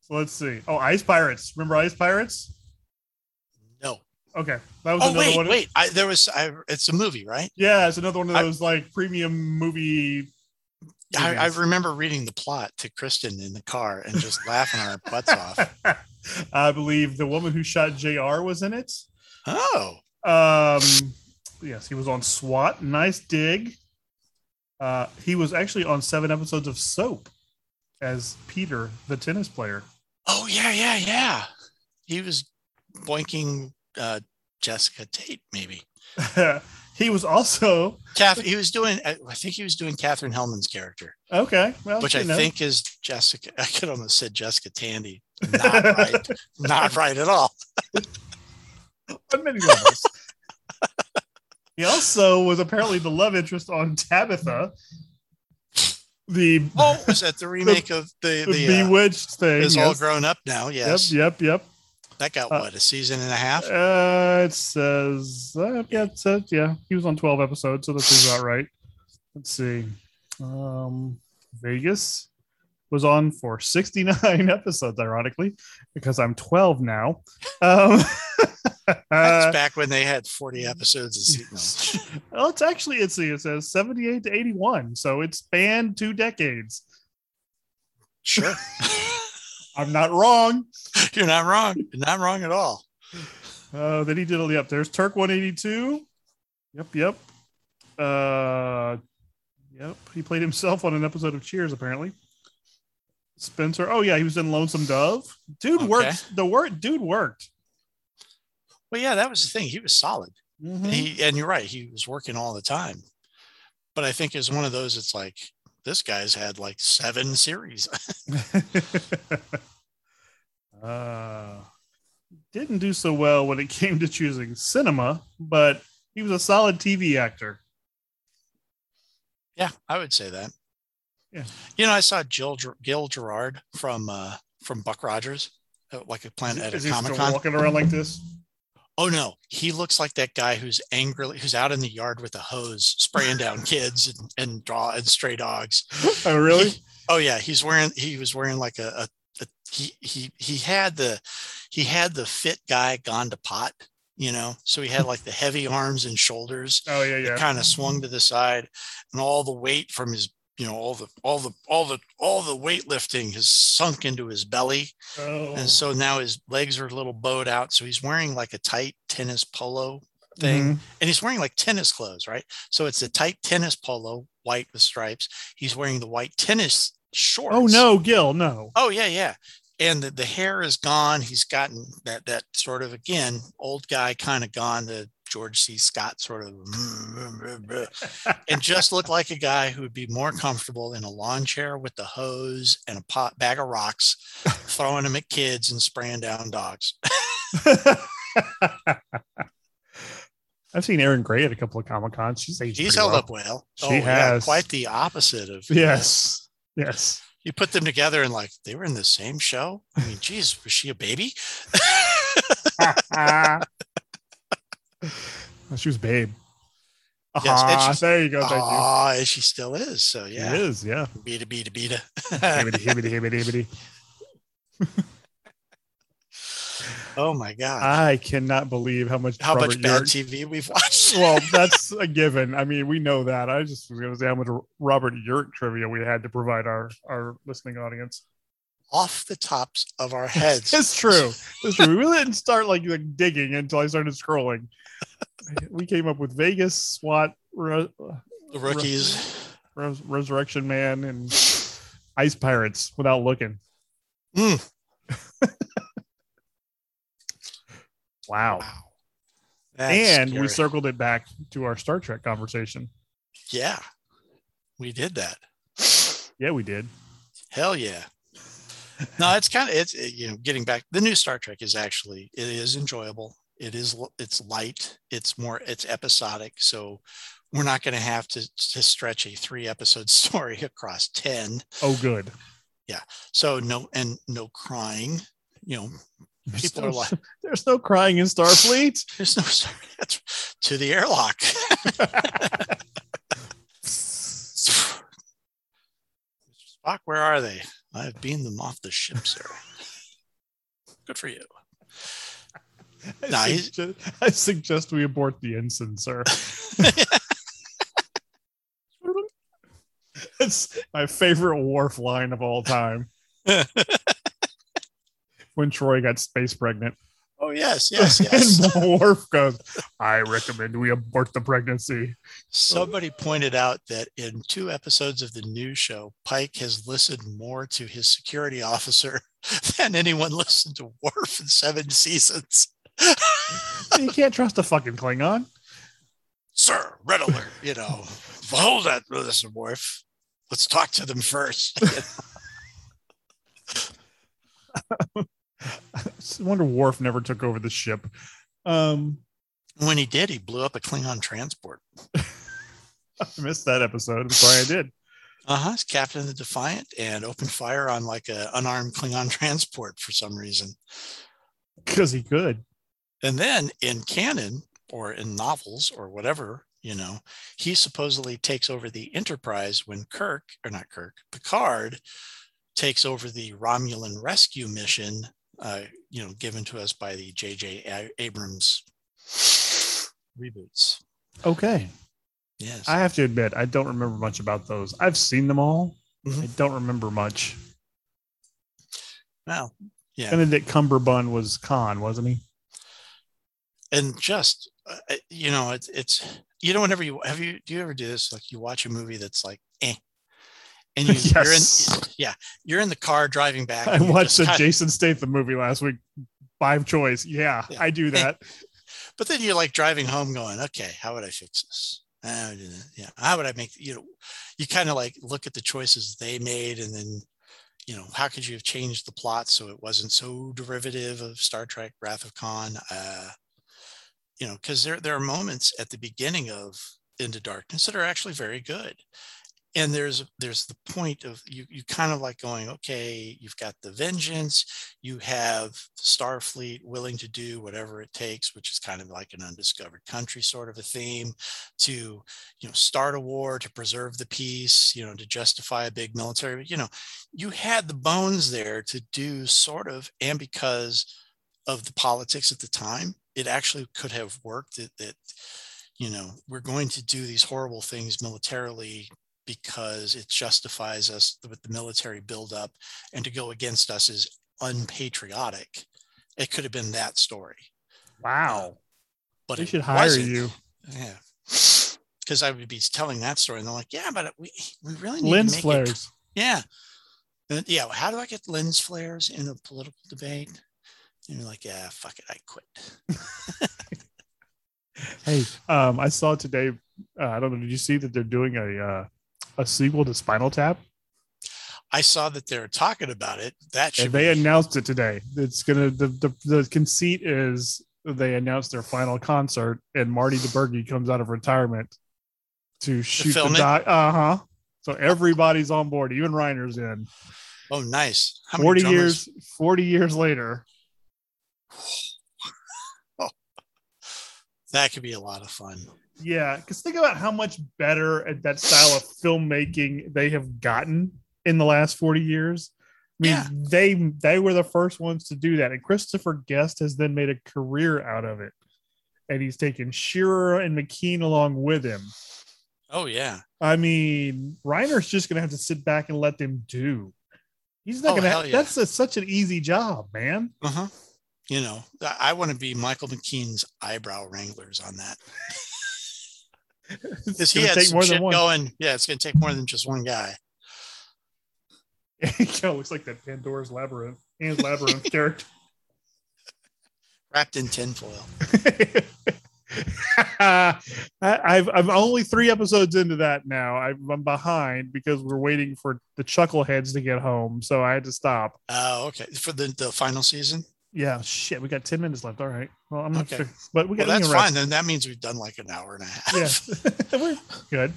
Speaker 4: So let's see. Oh, Ice Pirates. Remember Ice Pirates? Okay, that was
Speaker 5: Oh
Speaker 4: another
Speaker 5: wait,
Speaker 4: one.
Speaker 5: wait. I, there was. I, it's a movie, right?
Speaker 4: Yeah, it's another one of
Speaker 5: I-
Speaker 4: those like premium movie.
Speaker 5: I, I remember reading the plot to Kristen in the car and just laughing our butts off.
Speaker 4: I believe the woman who shot Jr. was in it.
Speaker 5: Oh,
Speaker 4: Um, yes, he was on SWAT. Nice dig. Uh, he was actually on seven episodes of Soap as Peter, the tennis player.
Speaker 5: oh yeah, yeah, yeah. He was boinking uh, Jessica Tate, maybe.
Speaker 4: he was also
Speaker 5: Kath, he was doing. I think he was doing Katherine Helmond's character,
Speaker 4: okay. Well,
Speaker 5: which I
Speaker 4: know.
Speaker 5: think is Jessica. I could almost said Jessica Tandy. Not right. Not right at all.
Speaker 4: on many levels. he also was apparently the love interest on Tabitha, the,
Speaker 5: Oh, was that the remake of the
Speaker 4: the
Speaker 5: the? Uh,
Speaker 4: Bewitched thing.
Speaker 5: is all grown up now. Yes,
Speaker 4: Yep, yep, yep.
Speaker 5: That got
Speaker 4: Uh,
Speaker 5: what a season and a half.
Speaker 4: Uh, it says, uh, yeah, it says, yeah, he was on 12 episodes, so this is about right. Let's see. Um, Vegas was on for 69 episodes, ironically, because I'm 12 now. Um,
Speaker 5: That's
Speaker 4: uh,
Speaker 5: back when they had forty episodes of season.
Speaker 4: well, it's actually, it's, it says 78 to 81, so it spanned two decades.
Speaker 5: Sure,
Speaker 4: I'm not wrong.
Speaker 5: you're not wrong. You're not wrong at all.
Speaker 4: Uh, then he did all yep. There's Turk 182. Yep, yep. Uh, yep. He played himself on an episode of Cheers, apparently. Spenser. Oh yeah, he was in Lonesome Dove. Dude
Speaker 5: Okay.
Speaker 4: worked. The work. Dude worked.
Speaker 5: Well, yeah, that was the thing. He was solid.
Speaker 4: Mhm.
Speaker 5: He and you're right. He was working all the time. But I think it's one of those. It's like this guy's had like seven series.
Speaker 4: uh, didn't do so well when it came to choosing cinema, but he was a solid TV actor.
Speaker 5: yeah, I would say that.
Speaker 4: Yeah.
Speaker 5: You know, I saw Jill Gil Gerard from uh from Buck Rogers, uh, like a plant at
Speaker 4: Is
Speaker 5: a Comic Con.
Speaker 4: walking around like this?
Speaker 5: Oh no, he looks like that guy who's angrily who's out in the yard with a hose spraying down kids and, and draw and stray dogs.
Speaker 4: Oh really?
Speaker 5: He- oh yeah, he's wearing he was wearing like a, a, a he he he had the he had the fit guy gone to pot, you know. So he had like the heavy arms and shoulders
Speaker 4: Oh yeah, yeah.
Speaker 5: kind of swung to the side and all the weight from his you know all the all the all the all the weightlifting has sunk into his belly.
Speaker 4: Oh.
Speaker 5: and so now his legs are a little bowed out. So he's wearing like a tight tennis polo thing.
Speaker 4: Mhm.
Speaker 5: and he's wearing like tennis clothes right? So it's a tight tennis polo white with stripes. He's wearing the white tennis shorts.
Speaker 4: Oh no, Gil, no.
Speaker 5: oh yeah yeah. And the, the hair is gone. He's gotten that that sort of again old guy kind of gone. The george c scott sort of and just looked like a guy who would be more comfortable in a lawn chair with the hose and a pot bag of rocks throwing them at kids and spraying down dogs
Speaker 4: I've seen Erin Gray at a couple of Comic Cons. She's aged
Speaker 5: he's held
Speaker 4: well.
Speaker 5: up well
Speaker 4: She
Speaker 5: oh, yeah,
Speaker 4: has.
Speaker 5: quite the opposite of
Speaker 4: Yes. Yes.
Speaker 5: you put them together and like they were in the same show i mean geez was she a baby
Speaker 4: she was babe.
Speaker 5: Yes,
Speaker 4: Ah,
Speaker 5: she's-
Speaker 4: there you go. Thank
Speaker 5: oh and she still is so
Speaker 4: you.
Speaker 5: yeah
Speaker 4: It is, yeah.
Speaker 5: beta beta beta
Speaker 4: Hibbity, hibbity, hibbity,
Speaker 5: oh my god
Speaker 4: I cannot believe how much
Speaker 5: how
Speaker 4: Robert
Speaker 5: much bad tv we've watched
Speaker 4: well, that's a given. I mean, we know that. I just was going to say how much Robert Urich trivia we had to provide our our listening audience.
Speaker 5: off the tops of our heads
Speaker 4: It's true. We really didn't start like, like digging until I started scrolling. We came up with Vegas, SWAT, Re-
Speaker 5: the rookies
Speaker 4: Res- Resurrection Man, and Ice Pirates without looking.
Speaker 5: Mm.
Speaker 4: Wow. And we circled it back to our Star Trek conversation.
Speaker 5: Yeah, we did that.
Speaker 4: Yeah, we did.
Speaker 5: Hell yeah. No, it's kind of it's it- you know getting back. The new Star Trek is actually it is enjoyable. It is it's light. It's more it's episodic. So we're not going to have to to stretch a three episode story across ten.
Speaker 4: Oh, good. Yeah.
Speaker 5: So no and no crying. You know,
Speaker 4: There's
Speaker 5: people
Speaker 4: no,
Speaker 5: are like,
Speaker 4: there's no crying in Starfleet.
Speaker 5: there's no that's to the airlock. Spock, where are they? I've beamed them off the ship, sir. Good for you.
Speaker 4: I,
Speaker 5: Nah,
Speaker 4: suggest, I suggest we abort the ensign, sir. It's my favorite Worf line of all time. when Troi got space pregnant.
Speaker 5: Oh yes, yes, yes.
Speaker 4: and Worf goes, I recommend we abort the pregnancy.
Speaker 5: Somebody pointed out that in two episodes of the new show, Pike has listened more to his security officer than anyone listened to Worf in seven seasons.
Speaker 4: you can't trust a fucking Klingon.
Speaker 5: Sir, red alert. You know, hold that, listen, Worf. Let's talk to them first.
Speaker 4: I wonder Worf never took over the ship. Um,
Speaker 5: when he did, he blew up a Klingon transport.
Speaker 4: I missed that episode. I'm sorry I did.
Speaker 5: Uh huh. Captain of the Defiant and opened fire on like a unarmed Klingon transport for some reason.
Speaker 4: Because he could.
Speaker 5: And then in canon or in novels or whatever, you know, he supposedly takes over the Enterprise when Kirk, or not Kirk, Picard takes over the Romulan rescue mission, uh, you know, given to us by the J.J. Abrams reboots.
Speaker 4: Okay.
Speaker 5: Yes.
Speaker 4: I have to admit, I don't remember much about those. I've seen them all.
Speaker 5: Mhm.
Speaker 4: I don't remember much.
Speaker 5: well, yeah.
Speaker 4: Benedict Cumberbund was Khan, wasn't he?
Speaker 5: and just uh, you know it's it's you know whenever you have you do you ever do this like you watch a movie that's like eh and you you're in
Speaker 4: Yes.
Speaker 5: yeah you're in the car driving back
Speaker 4: I watched the Jason Statham movie last week by choice. Yeah,
Speaker 5: Yeah.
Speaker 4: I do that.
Speaker 5: but then you're like driving home going okay how would i fix this yeah how would i make you know you kind of like look at the choices they made and then you know how could you have changed the plot so it wasn't so derivative of star trek wrath of khan uh you know because there, there are moments at the beginning of into darkness that are actually very good and there's there's the point of you you kind of like going okay you've got the vengeance you have starfleet willing to do whatever it takes which is kind of like an undiscovered country sort of a theme to you know start a war to preserve the peace you know to justify a big military you know you had the bones there to do sort of and because of the politics at the time it actually could have worked that, that you know we're going to do these horrible things militarily because it justifies us with the military buildup and to go against us is unpatriotic it could have been that story
Speaker 4: Wow.
Speaker 5: but
Speaker 4: They should hire
Speaker 5: wasn't.
Speaker 4: you.
Speaker 5: yeah because i would be telling that story and they're like yeah but we, we really need
Speaker 4: Lens
Speaker 5: make it
Speaker 4: flares.
Speaker 5: yeah. And, yeah. How do I get lens flares in a political debate? And you're like, yeah, fuck it. I quit.
Speaker 4: Hey, um, I saw today. Uh, I don't know. Did you see that they're doing a uh, a sequel to Spinal Tap?
Speaker 5: I saw that they're talking about it. That should
Speaker 4: And they
Speaker 5: be,
Speaker 4: announced it today. It's gonna the, the the conceit is they announced their final concert, and Marty DiBergi comes out of retirement to shoot the
Speaker 5: film
Speaker 4: doc. Uh huh. So everybody's on board. Even Reiner's in.
Speaker 5: oh, nice. How many
Speaker 4: Forty years. Forty years later.
Speaker 5: oh, That could be a lot of fun.
Speaker 4: Yeah, because think about how much better at that style of filmmaking they have gotten in the last 40 years. I mean,
Speaker 5: Yeah.
Speaker 4: they they were the first ones to do that. And Christopher Guest has then made a career out of it. And he's taken Shearer and McKean along with him.
Speaker 5: Oh, yeah.
Speaker 4: I mean, Reiner's just gonna have to sit back and let them do. He's not
Speaker 5: Oh,
Speaker 4: gonna have,
Speaker 5: yeah.
Speaker 4: that's a, such an easy job, man.
Speaker 5: Uh huh. You know, I, I want to be Michael McKean's eyebrow wranglers on that.
Speaker 4: It's
Speaker 5: Because he
Speaker 4: gonna
Speaker 5: had
Speaker 4: take
Speaker 5: some
Speaker 4: more
Speaker 5: shit
Speaker 4: than one.
Speaker 5: going. Yeah, it's going to take more than just one guy.
Speaker 4: yeah, looks like that Pandora's Labyrinth, Pan's Labyrinth character.
Speaker 5: wrapped in tinfoil.
Speaker 4: I- I've I'm only three episodes into that now. I'm, I'm behind because we're waiting for the chuckleheads to get home, so I had to stop.
Speaker 5: Oh, okay. For the, the final season.
Speaker 4: Yeah, shit. We got ten minutes left. All right. Well, I'm
Speaker 5: Okay.
Speaker 4: sure, but we got we
Speaker 5: that's fine. Then that means we've done like an hour and a half.
Speaker 4: Yeah, we're good.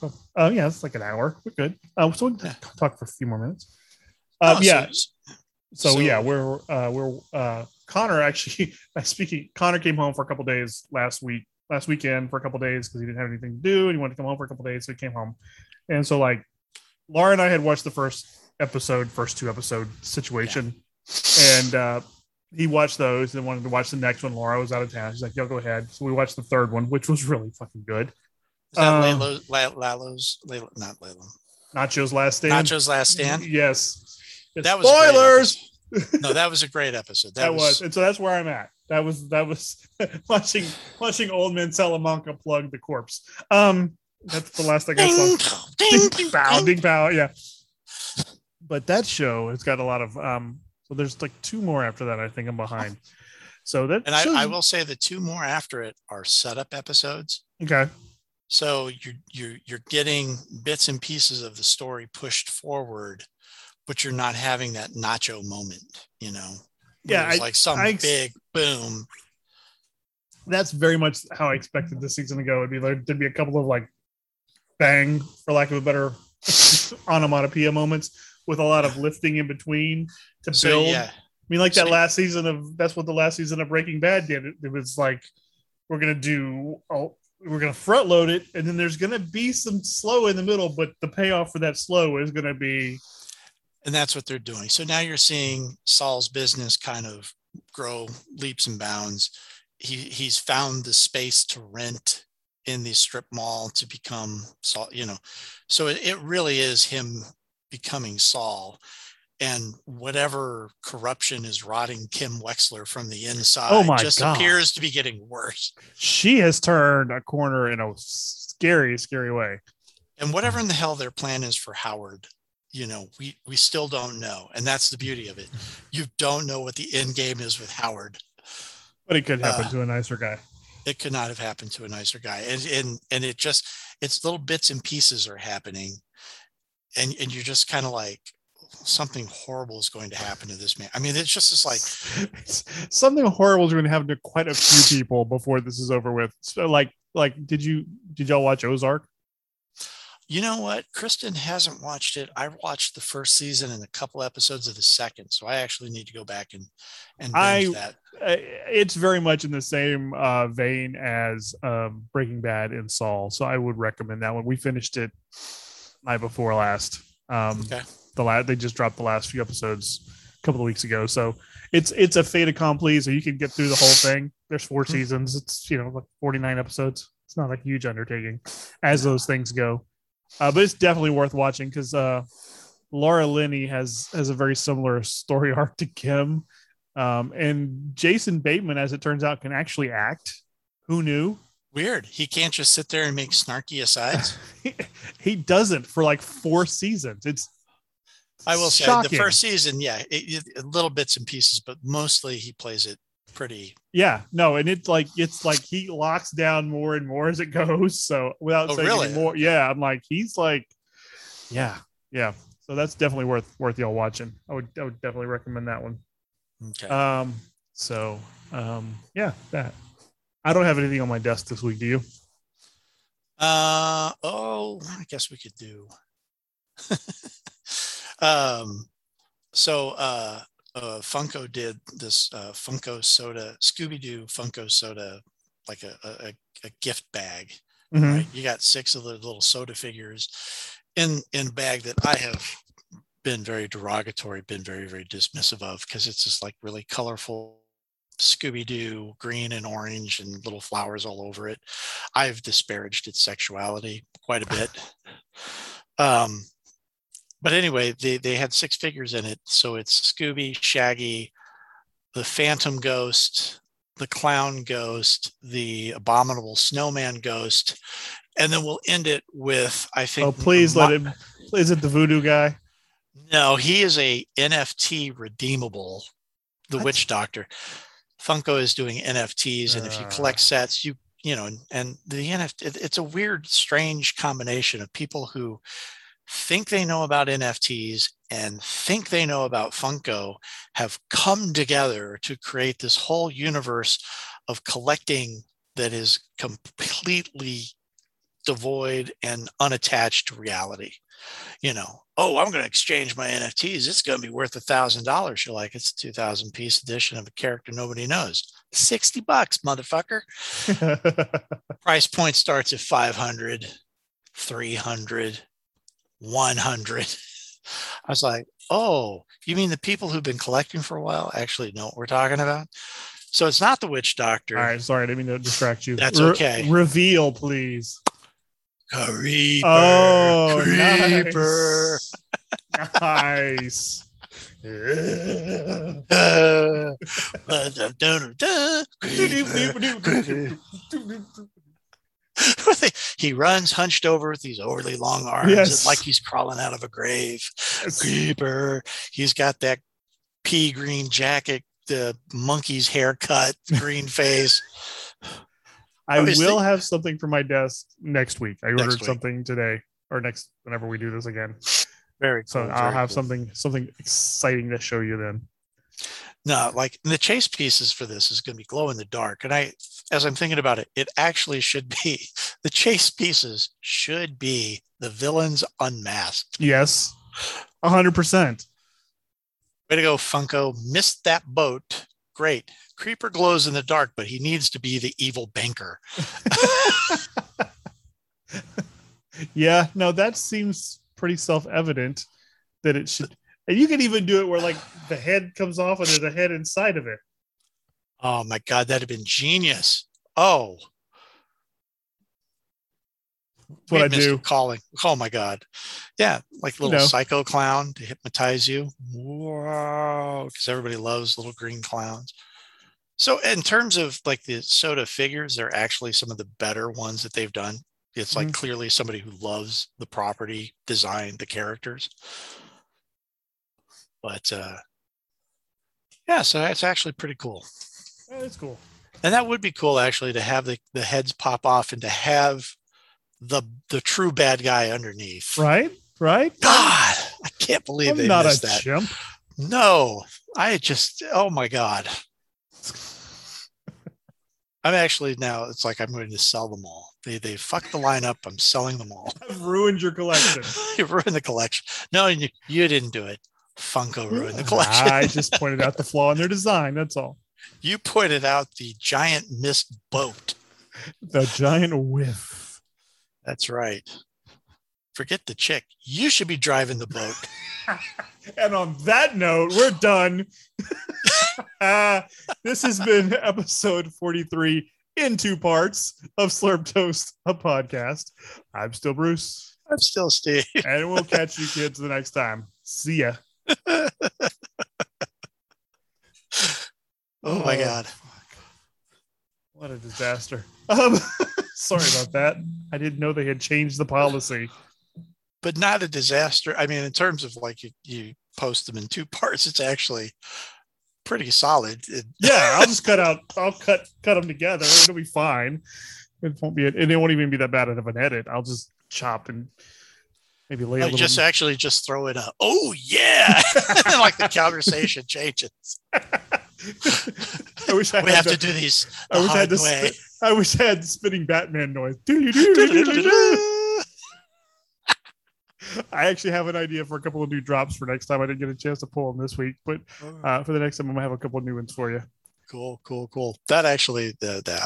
Speaker 4: So, uh, yeah, it's like an hour. We're good. Uh, so we can
Speaker 5: Yeah.
Speaker 4: talk for a few more minutes. Uh,
Speaker 5: Oh,
Speaker 4: yeah.
Speaker 5: so-
Speaker 4: So,
Speaker 5: So-
Speaker 4: yeah, we're uh we're uh Connor actually speaking Connor came home for a couple days last week last weekend for a couple days because he didn't have anything to do and he wanted to come home for a couple days so he came home and so like Laura and I had watched the first episode first two episode situation and uh he watched those and wanted to watch the next one Laura was out of town she's like yo go ahead so we watched the third one which was really fucking good
Speaker 5: Is that
Speaker 4: Um,
Speaker 5: Lalo, Lalo's, Lalo, not Lalo,
Speaker 4: Nacho's last stand
Speaker 5: Nacho's Last Stand?
Speaker 4: yes
Speaker 5: That was
Speaker 4: spoilers.
Speaker 5: No, that was a great episode. That,
Speaker 4: that, was,
Speaker 5: was,
Speaker 4: and so that's where I'm at. That was that was watching watching old man Salamanca plug the corpse. Um, that's the last thing I
Speaker 5: ding,
Speaker 4: saw.
Speaker 5: ding,
Speaker 4: Ding, ding, pow, ding, pow, yeah. But that show has got a lot of um. So there's like two more after that. I think I'm behind. So that
Speaker 5: And I,
Speaker 4: shows-
Speaker 5: I will say the two more after it are setup episodes.
Speaker 4: okay.
Speaker 5: So you're you're you're getting bits and pieces of the story pushed forward, but you're not having that nacho moment, you know.
Speaker 4: Yeah,
Speaker 5: there's
Speaker 4: I-
Speaker 5: like some
Speaker 4: I
Speaker 5: big boom.
Speaker 4: That's very much how I expected this season to go. It'd be like there'd be a couple of like bang, for lack of a better onomatopoeia moments with a lot of lifting in between to
Speaker 5: So
Speaker 4: build.
Speaker 5: yeah,
Speaker 4: I mean, like that last season of that's what the last season of Breaking Bad did. It, it was like we're gonna do oh, we're gonna front load it, and then there's gonna be some slow in the middle, but the payoff for that slow is gonna be
Speaker 5: and that's what they're doing. So now you're seeing Saul's business kind of grow leaps and bounds. He he's found the space to rent in the strip mall to become Saul, you know. So it, it really is him becoming Saul. And whatever corruption is rotting Kim Wexler from the inside
Speaker 4: Oh my
Speaker 5: just
Speaker 4: God.
Speaker 5: appears to be getting worse.
Speaker 4: she has turned a corner in a scary, scary way.
Speaker 5: And whatever in the hell their plan is for Howard, you know, we we still don't know. And that's the beauty of it. You don't know what the end game is with Howard.
Speaker 4: But it could happen
Speaker 5: Uh,
Speaker 4: to a nicer guy.
Speaker 5: It could not have happened to a nicer guy. And and and it just it's little bits and pieces are happening. And and you're just kind of like something horrible is going to happen to this man. I mean, it's just it's like
Speaker 4: something horrible is going to happen to quite a few people before this is over with. So, like, like, did you did y'all watch Ozark?
Speaker 5: You know what? Kristen hasn't watched it. I watched the first season and a couple episodes of the second, so I actually need to go back and and
Speaker 4: I-
Speaker 5: that.
Speaker 4: Uh, it's very much in the same uh, vein as um, Breaking Bad and Saul, so I would recommend that one. We finished it night before last. Um,
Speaker 5: Okay.
Speaker 4: The last they just dropped the last few episodes a couple of weeks ago, so it's it's a fait accompli. So you can get through the whole thing. There's four
Speaker 5: Hmm.
Speaker 4: seasons. It's you know like 49 episodes. It's not a huge undertaking, as those things go. Uh, but it's definitely worth watching because uh, Laura Linney has has a very similar story arc to Kim. Um, and Jason Bateman, as it turns out, can actually act. Who knew?
Speaker 5: Weird. He can't just sit there and make snarky asides.
Speaker 4: he, doesn't for like four seasons. It's
Speaker 5: I will say the first season, yeah, it, it, little bits and pieces, but mostly he plays it pretty.
Speaker 4: Yeah, no, and it's like it's like he locks down more and more as it goes. So without
Speaker 5: Oh,
Speaker 4: saying
Speaker 5: really?
Speaker 4: more, yeah, I'm like he's like, yeah, yeah. So that's definitely worth worth y'all watching. I would I would definitely recommend that one.
Speaker 5: Okay.
Speaker 4: Um, so um, yeah, that. I don't have anything on my desk this week. Do you?
Speaker 5: Uh oh, I guess we could do. um, so uh, uh, Funko did this uh, Funko soda, Scooby Doo Funko soda, like a, a a gift bag.
Speaker 4: Mhm.
Speaker 5: Right, you got six of the little soda figures in in bag that I have been very derogatory, been very very dismissive of because it's just like really colorful Scooby Doo, green and orange, and little flowers all over it. I've disparaged its sexuality quite a bit. Um, but anyway, they, they had six figures in it. So it's Scooby, Shaggy, the Phantom Ghost, the Clown Ghost, the Abominable Snowman Ghost. And then we'll end it with, I think.
Speaker 4: Oh, please let him. Is it the voodoo guy?
Speaker 5: No, he is a NFT redeemable, the
Speaker 4: What?
Speaker 5: witch doctor. Funko is doing NFTs, and if you
Speaker 4: Uh.
Speaker 5: collect sets, you you know, and, and the NFT, it's a weird, strange combination of people who think they know about NFTs and think they know about Funko have come together to create this whole universe of collecting that is completely devoid and unattached to reality. You know, oh, I'm going to exchange my NFTs. It's going to be worth a thousand dollars. You're like, it's a 2000 piece edition of a character nobody knows. 60 bucks, motherfucker. Price point starts at 500, 300, 100. I was like, oh, you mean the people who've been collecting for a while actually know what we're talking about? So it's not the witch doctor.
Speaker 4: All right, sorry, I didn't mean to distract you.
Speaker 5: That's okay.
Speaker 4: reveal, please.
Speaker 5: Creeper.
Speaker 4: Oh,
Speaker 5: creeper.
Speaker 4: nice.
Speaker 5: Uh, creeper, creeper. he runs hunched over with these overly long arms,
Speaker 4: Yes.
Speaker 5: like he's crawling out of a grave.
Speaker 4: Yes.
Speaker 5: Creeper. He's got that pea green jacket, the monkey's haircut, green face.
Speaker 4: I
Speaker 5: Obviously-
Speaker 4: will have something for my desk next week. I
Speaker 5: Next
Speaker 4: ordered
Speaker 5: week.
Speaker 4: something today or next whenever we do this again.
Speaker 5: Very
Speaker 4: So
Speaker 5: cool,
Speaker 4: I'll
Speaker 5: very
Speaker 4: have
Speaker 5: cool.
Speaker 4: something something exciting to show you then.
Speaker 5: No, like the chase pieces for this is going to be glow in the dark. And I, as I'm thinking about it, it actually should be the chase pieces should be the villains unmasked.
Speaker 4: Yes. A hundred percent.
Speaker 5: Way to go, Funko. Missed that boat. Great. Creeper glows in the dark, but he needs to be the evil banker.
Speaker 4: Yeah, no, that seems pretty self-evident that it should and you can even do it where like the head comes off and there's a head inside of it.
Speaker 5: Oh my God, that'd have been genius. Oh,
Speaker 4: That's what I do.
Speaker 5: Calling. Oh my God. Yeah, like
Speaker 4: You
Speaker 5: little
Speaker 4: know.
Speaker 5: psycho clown to hypnotize you. Wow, because everybody loves little green clowns. So, in terms of like the soda figures, they're actually some of the better ones that they've done. It's like
Speaker 4: Mhm.
Speaker 5: clearly somebody who loves the property, design, the characters. But uh, yeah, so that's actually pretty cool.
Speaker 4: Yeah, that's cool.
Speaker 5: And that would be cool actually to have the, the heads pop off and to have the the true bad guy underneath.
Speaker 4: Right? Right?
Speaker 5: God, I can't believe
Speaker 4: I'm
Speaker 5: they
Speaker 4: not a
Speaker 5: missed that.
Speaker 4: chimp.
Speaker 5: No, I just oh my god. I'm actually now it's like I'm going to sell them all. They they fucked the line up. I'm selling them all.
Speaker 4: I've ruined your collection.
Speaker 5: you ruined the collection. No, you, you didn't do it. Funko ruined the ah, collection.
Speaker 4: I just pointed out the flaw in their design. That's all.
Speaker 5: you pointed out the giant missed boat.
Speaker 4: The giant whiff.
Speaker 5: That's right. Forget the chick. You should be driving the boat.
Speaker 4: And on that note, we're done. uh, this has been episode 43 in two parts of Slurp Toast, a podcast. I'm still Bruce,
Speaker 5: I'm still Steve.
Speaker 4: and we'll catch you kids the next time. See ya.
Speaker 5: Oh my
Speaker 4: Oh.
Speaker 5: God.
Speaker 4: What a disaster. Um, sorry about that. I didn't know they had changed the policy.
Speaker 5: But not a disaster. I mean, in terms of like you, you post them in two parts, it's actually pretty solid.
Speaker 4: Yeah, I'll just cut out. I'll cut cut them together. It'll be fine. It won't be. And it won't even be that bad of an edit. I'll just chop and maybe lay a
Speaker 5: like just actually just throw it a oh yeah like the conversation changes
Speaker 4: I wish I
Speaker 5: we
Speaker 4: had
Speaker 5: have to
Speaker 4: the-
Speaker 5: do these
Speaker 4: I
Speaker 5: the
Speaker 4: wish I had
Speaker 5: hard
Speaker 4: the
Speaker 5: way.
Speaker 4: sp- I wish I had spinning Batman noise. I actually have an idea for a couple of new drops for next time. I didn't get a chance to pull them this week, but uh, for the next time, I'm gonna have a couple of new ones for you.
Speaker 5: cool cool cool that actually the, the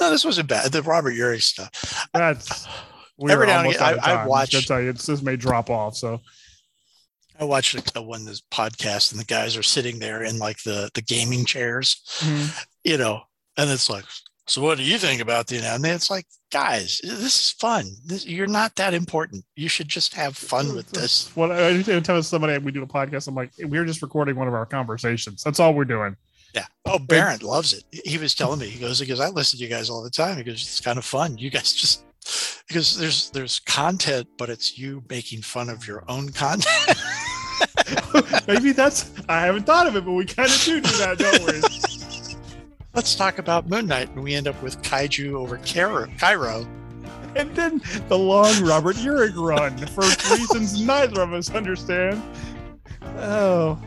Speaker 5: no this wasn't bad the robert Urich stuff
Speaker 4: That's we're
Speaker 5: Every now and again, I- I
Speaker 4: time.
Speaker 5: watch-
Speaker 4: Just gonna tell you, this may drop off. So
Speaker 5: i watched a, one this podcast and the guys are sitting there in like the the gaming chairs you know and it's like so what do you think about the and it's like guys this is fun this, you're not that important you should just have fun with this
Speaker 4: What I tell somebody we do a podcast, I'm like, we're just recording one of our conversations. That's all we're doing.
Speaker 5: Yeah. Oh, Barrett loves it. He was telling me, he goes, because I listen to you guys all the time. He goes, it's kind of fun. You guys just because there's there's content, but it's you making fun of your own content.
Speaker 4: Maybe that's I haven't thought of it, but we kind of do do that, don't we?
Speaker 5: let's talk about Moon Knight, and we end up with Kaiju over Cairo. Cairo.
Speaker 4: And then the long Robert Urich run for reasons neither of us understand. Oh.